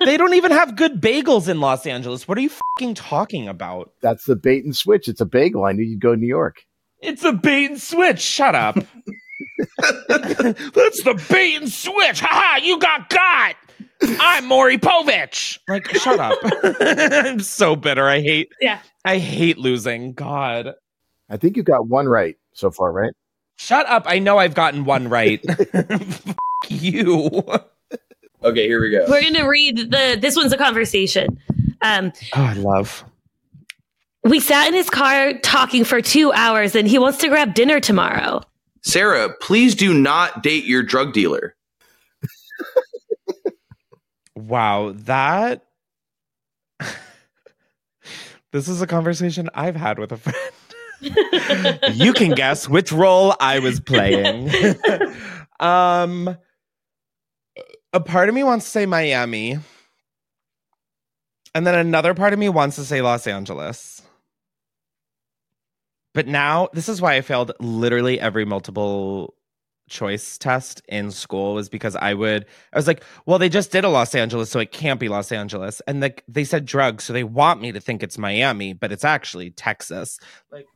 Speaker 4: They don't even have good bagels in Los Angeles. What are you fucking talking about?
Speaker 7: That's the bait and switch. It's a bagel. I knew you'd go to New York.
Speaker 4: It's a bait and switch. Shut up. That's the bait and switch. Haha, you got got. I'm Maury Povich. Like, shut up. I'm so bitter. I hate
Speaker 5: Yeah.
Speaker 4: I hate losing. God.
Speaker 7: I think you got one right so far, right?
Speaker 4: Shut up. I know I've gotten one right. F- you.
Speaker 6: Okay, here we go.
Speaker 5: We're gonna read the. This one's a conversation. Um,
Speaker 4: Oh, I love.
Speaker 5: we sat in his car talking for two hours, and he wants to grab dinner tomorrow.
Speaker 6: Sarah, please do not date your drug dealer.
Speaker 4: Wow, that This is a conversation I've had with a friend. you can guess which role I was playing. um a part of me wants to say Miami. And then another part of me wants to say Los Angeles. But now, this is why I failed literally every multiple choice test in school was because I would I was like, well, they just did a Los Angeles, so it can't be Los Angeles. And like they said drugs, so they want me to think it's Miami, but it's actually Texas. Like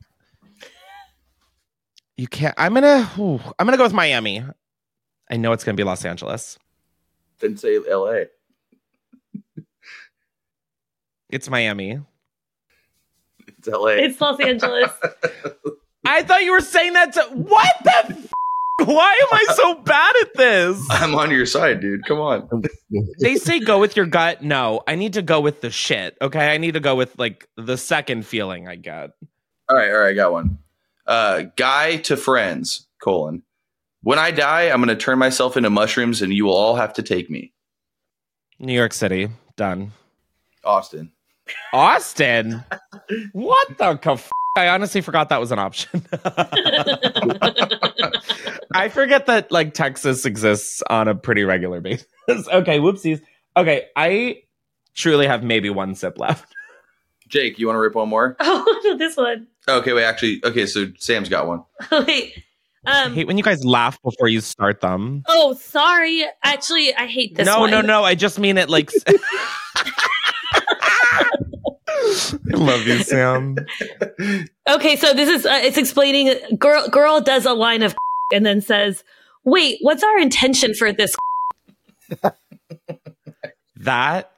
Speaker 4: you can't I'm gonna ooh, I'm gonna go with Miami. I know it's gonna be Los Angeles.
Speaker 6: Didn't say L.A.
Speaker 4: It's Miami.
Speaker 6: It's L.A.
Speaker 5: It's Los Angeles.
Speaker 4: I thought you were saying that to what the f- why am I so bad at this?
Speaker 6: I'm on your side, dude. Come on.
Speaker 4: they say go with your gut. No, I need to go with the shit. Okay, I need to go with like the second feeling I get.
Speaker 6: All right, all right, I got one. Uh, guy to friends, colon. When I die, I'm going to turn myself into mushrooms and you will all have to take me.
Speaker 4: New York City, done.
Speaker 6: Austin.
Speaker 4: Austin, what the? F- I honestly forgot that was an option. I forget that like Texas exists on a pretty regular basis. okay, whoopsies. Okay, I truly have maybe one sip left.
Speaker 6: Jake, you want to rip one more?
Speaker 5: Oh, this one.
Speaker 6: Okay, wait. Actually, okay. So Sam's got one.
Speaker 5: wait.
Speaker 4: I
Speaker 5: Um.
Speaker 4: hate when you guys laugh before you start them.
Speaker 5: Oh, sorry. Actually, I hate this
Speaker 4: no,
Speaker 5: one.
Speaker 4: no, no. I just mean it like. I love you, Sam.
Speaker 5: Okay, so this is uh, it's explaining. Girl, girl does a line of and then says, "Wait, what's our intention for this?"
Speaker 4: That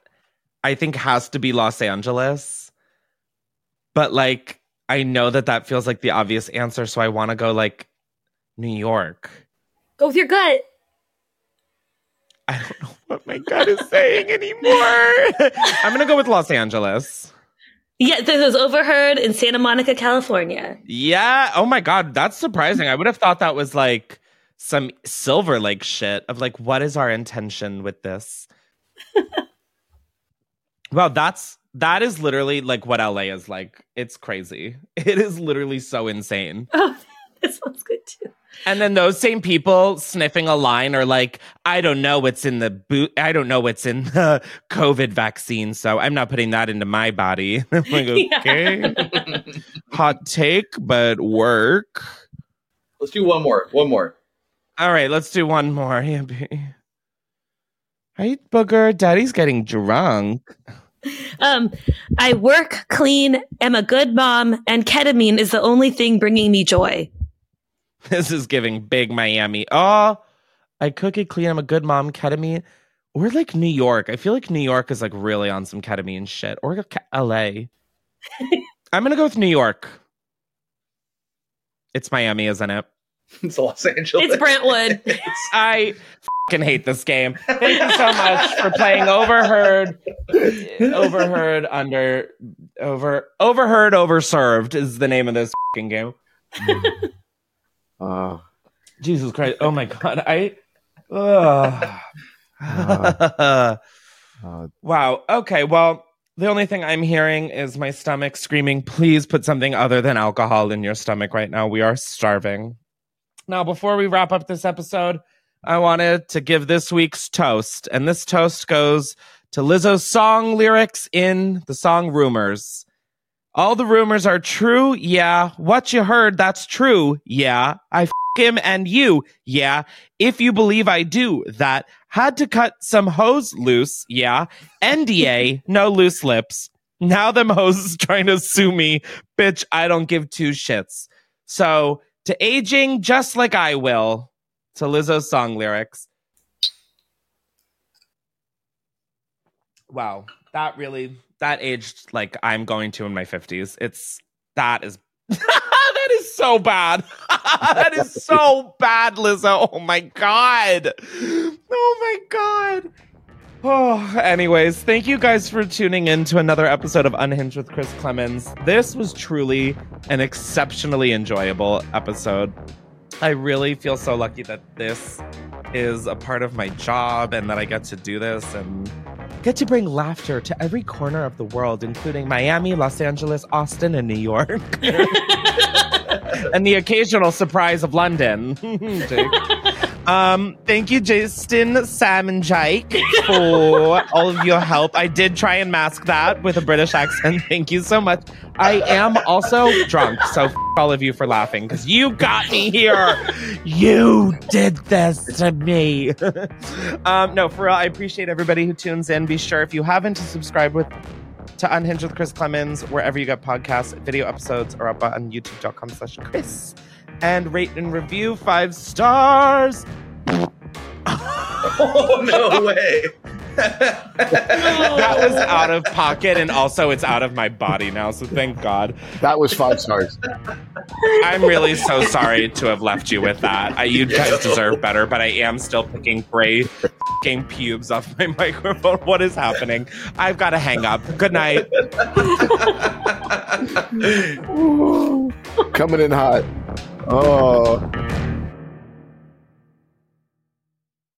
Speaker 4: I think has to be Los Angeles. But like, I know that that feels like the obvious answer, so I want to go like New York.
Speaker 5: Go with your gut.
Speaker 4: I don't know what my gut is saying anymore. I'm gonna go with Los Angeles.
Speaker 5: Yeah, this was overheard in Santa Monica, California.
Speaker 4: Yeah. Oh my god, that's surprising. I would have thought that was like some Silver Lake shit of like, what is our intention with this? well, that's that is literally like what LA is like. It's crazy. It is literally so insane.
Speaker 5: Oh, this one's good too.
Speaker 4: And then those same people sniffing a line are like, I don't know what's in the boot. I don't know what's in the COVID vaccine, so I'm not putting that into my body. I'm like, okay, hot take, but work.
Speaker 6: Let's do one more. One more.
Speaker 4: All right, let's do one more. Yeah, baby. Right, booger. Daddy's getting drunk.
Speaker 5: Um, I work, clean, am a good mom, and ketamine is the only thing bringing me joy.
Speaker 4: This is giving big Miami. Oh, I cook it clean. I'm a good mom. Ketamine. Or like New York. I feel like New York is like really on some ketamine shit. Or ca- LA. I'm going to go with New York. It's Miami, isn't it?
Speaker 6: It's Los Angeles.
Speaker 5: It's Brentwood.
Speaker 4: I fucking hate this game. Thank you so much for playing Overheard. Overheard under over overheard overserved is the name of this fucking game.
Speaker 7: Uh,
Speaker 4: Jesus Christ! Oh my God! I. Ugh.
Speaker 7: uh,
Speaker 4: wow. Okay. Well, the only thing I'm hearing is my stomach screaming, please put something other than alcohol in your stomach right now. We are starving. Now, before we wrap up this episode, I wanted to give this week's toast. And this toast goes to Lizzo's song lyrics in the song Rumors. All the rumors are true. Yeah. What you heard, that's true. Yeah. I f- him and you. Yeah. If you believe I do that. Had to cut some hose loose. Yeah. NDA, no loose lips. Now them hoes is trying to sue me. Bitch, I don't give two shits. So to aging just like I will, to Lizzo's song lyrics. Wow. That really that aged like I'm going to in my 50s. It's that is that is so bad. that is so bad, Lizzo. Oh my god. Oh my god. Oh, anyways, thank you guys for tuning in to another episode of Unhinged with Chris Klemens. This was truly an exceptionally enjoyable episode. I really feel so lucky that this is a part of my job and that I get to do this and get to bring laughter to every corner of the world, including Miami, Los Angeles, Austin, and New York. and the occasional surprise of London. Um, thank you, Justin, Sam, and Jake, for all of your help. I did try and mask that with a British accent. Thank you so much. I am also drunk, so f- all of you for laughing because you got me here. You did this to me. um, no, for real, I appreciate everybody who tunes in. Be sure if you haven't to subscribe with to Unhinged with Chris Klemens wherever you get podcasts. Video episodes are up on youtube.com slash Chris. And rate and review five stars.
Speaker 6: oh no way.
Speaker 4: that was out of pocket and also it's out of my body now, so thank God.
Speaker 7: that was five stars.
Speaker 4: I'm really so sorry to have left you with that. I, you guys deserve better, but I am still picking gray fing pubes off my microphone. What is happening? I've got to hang up. Good night.
Speaker 7: Coming in hot. Oh.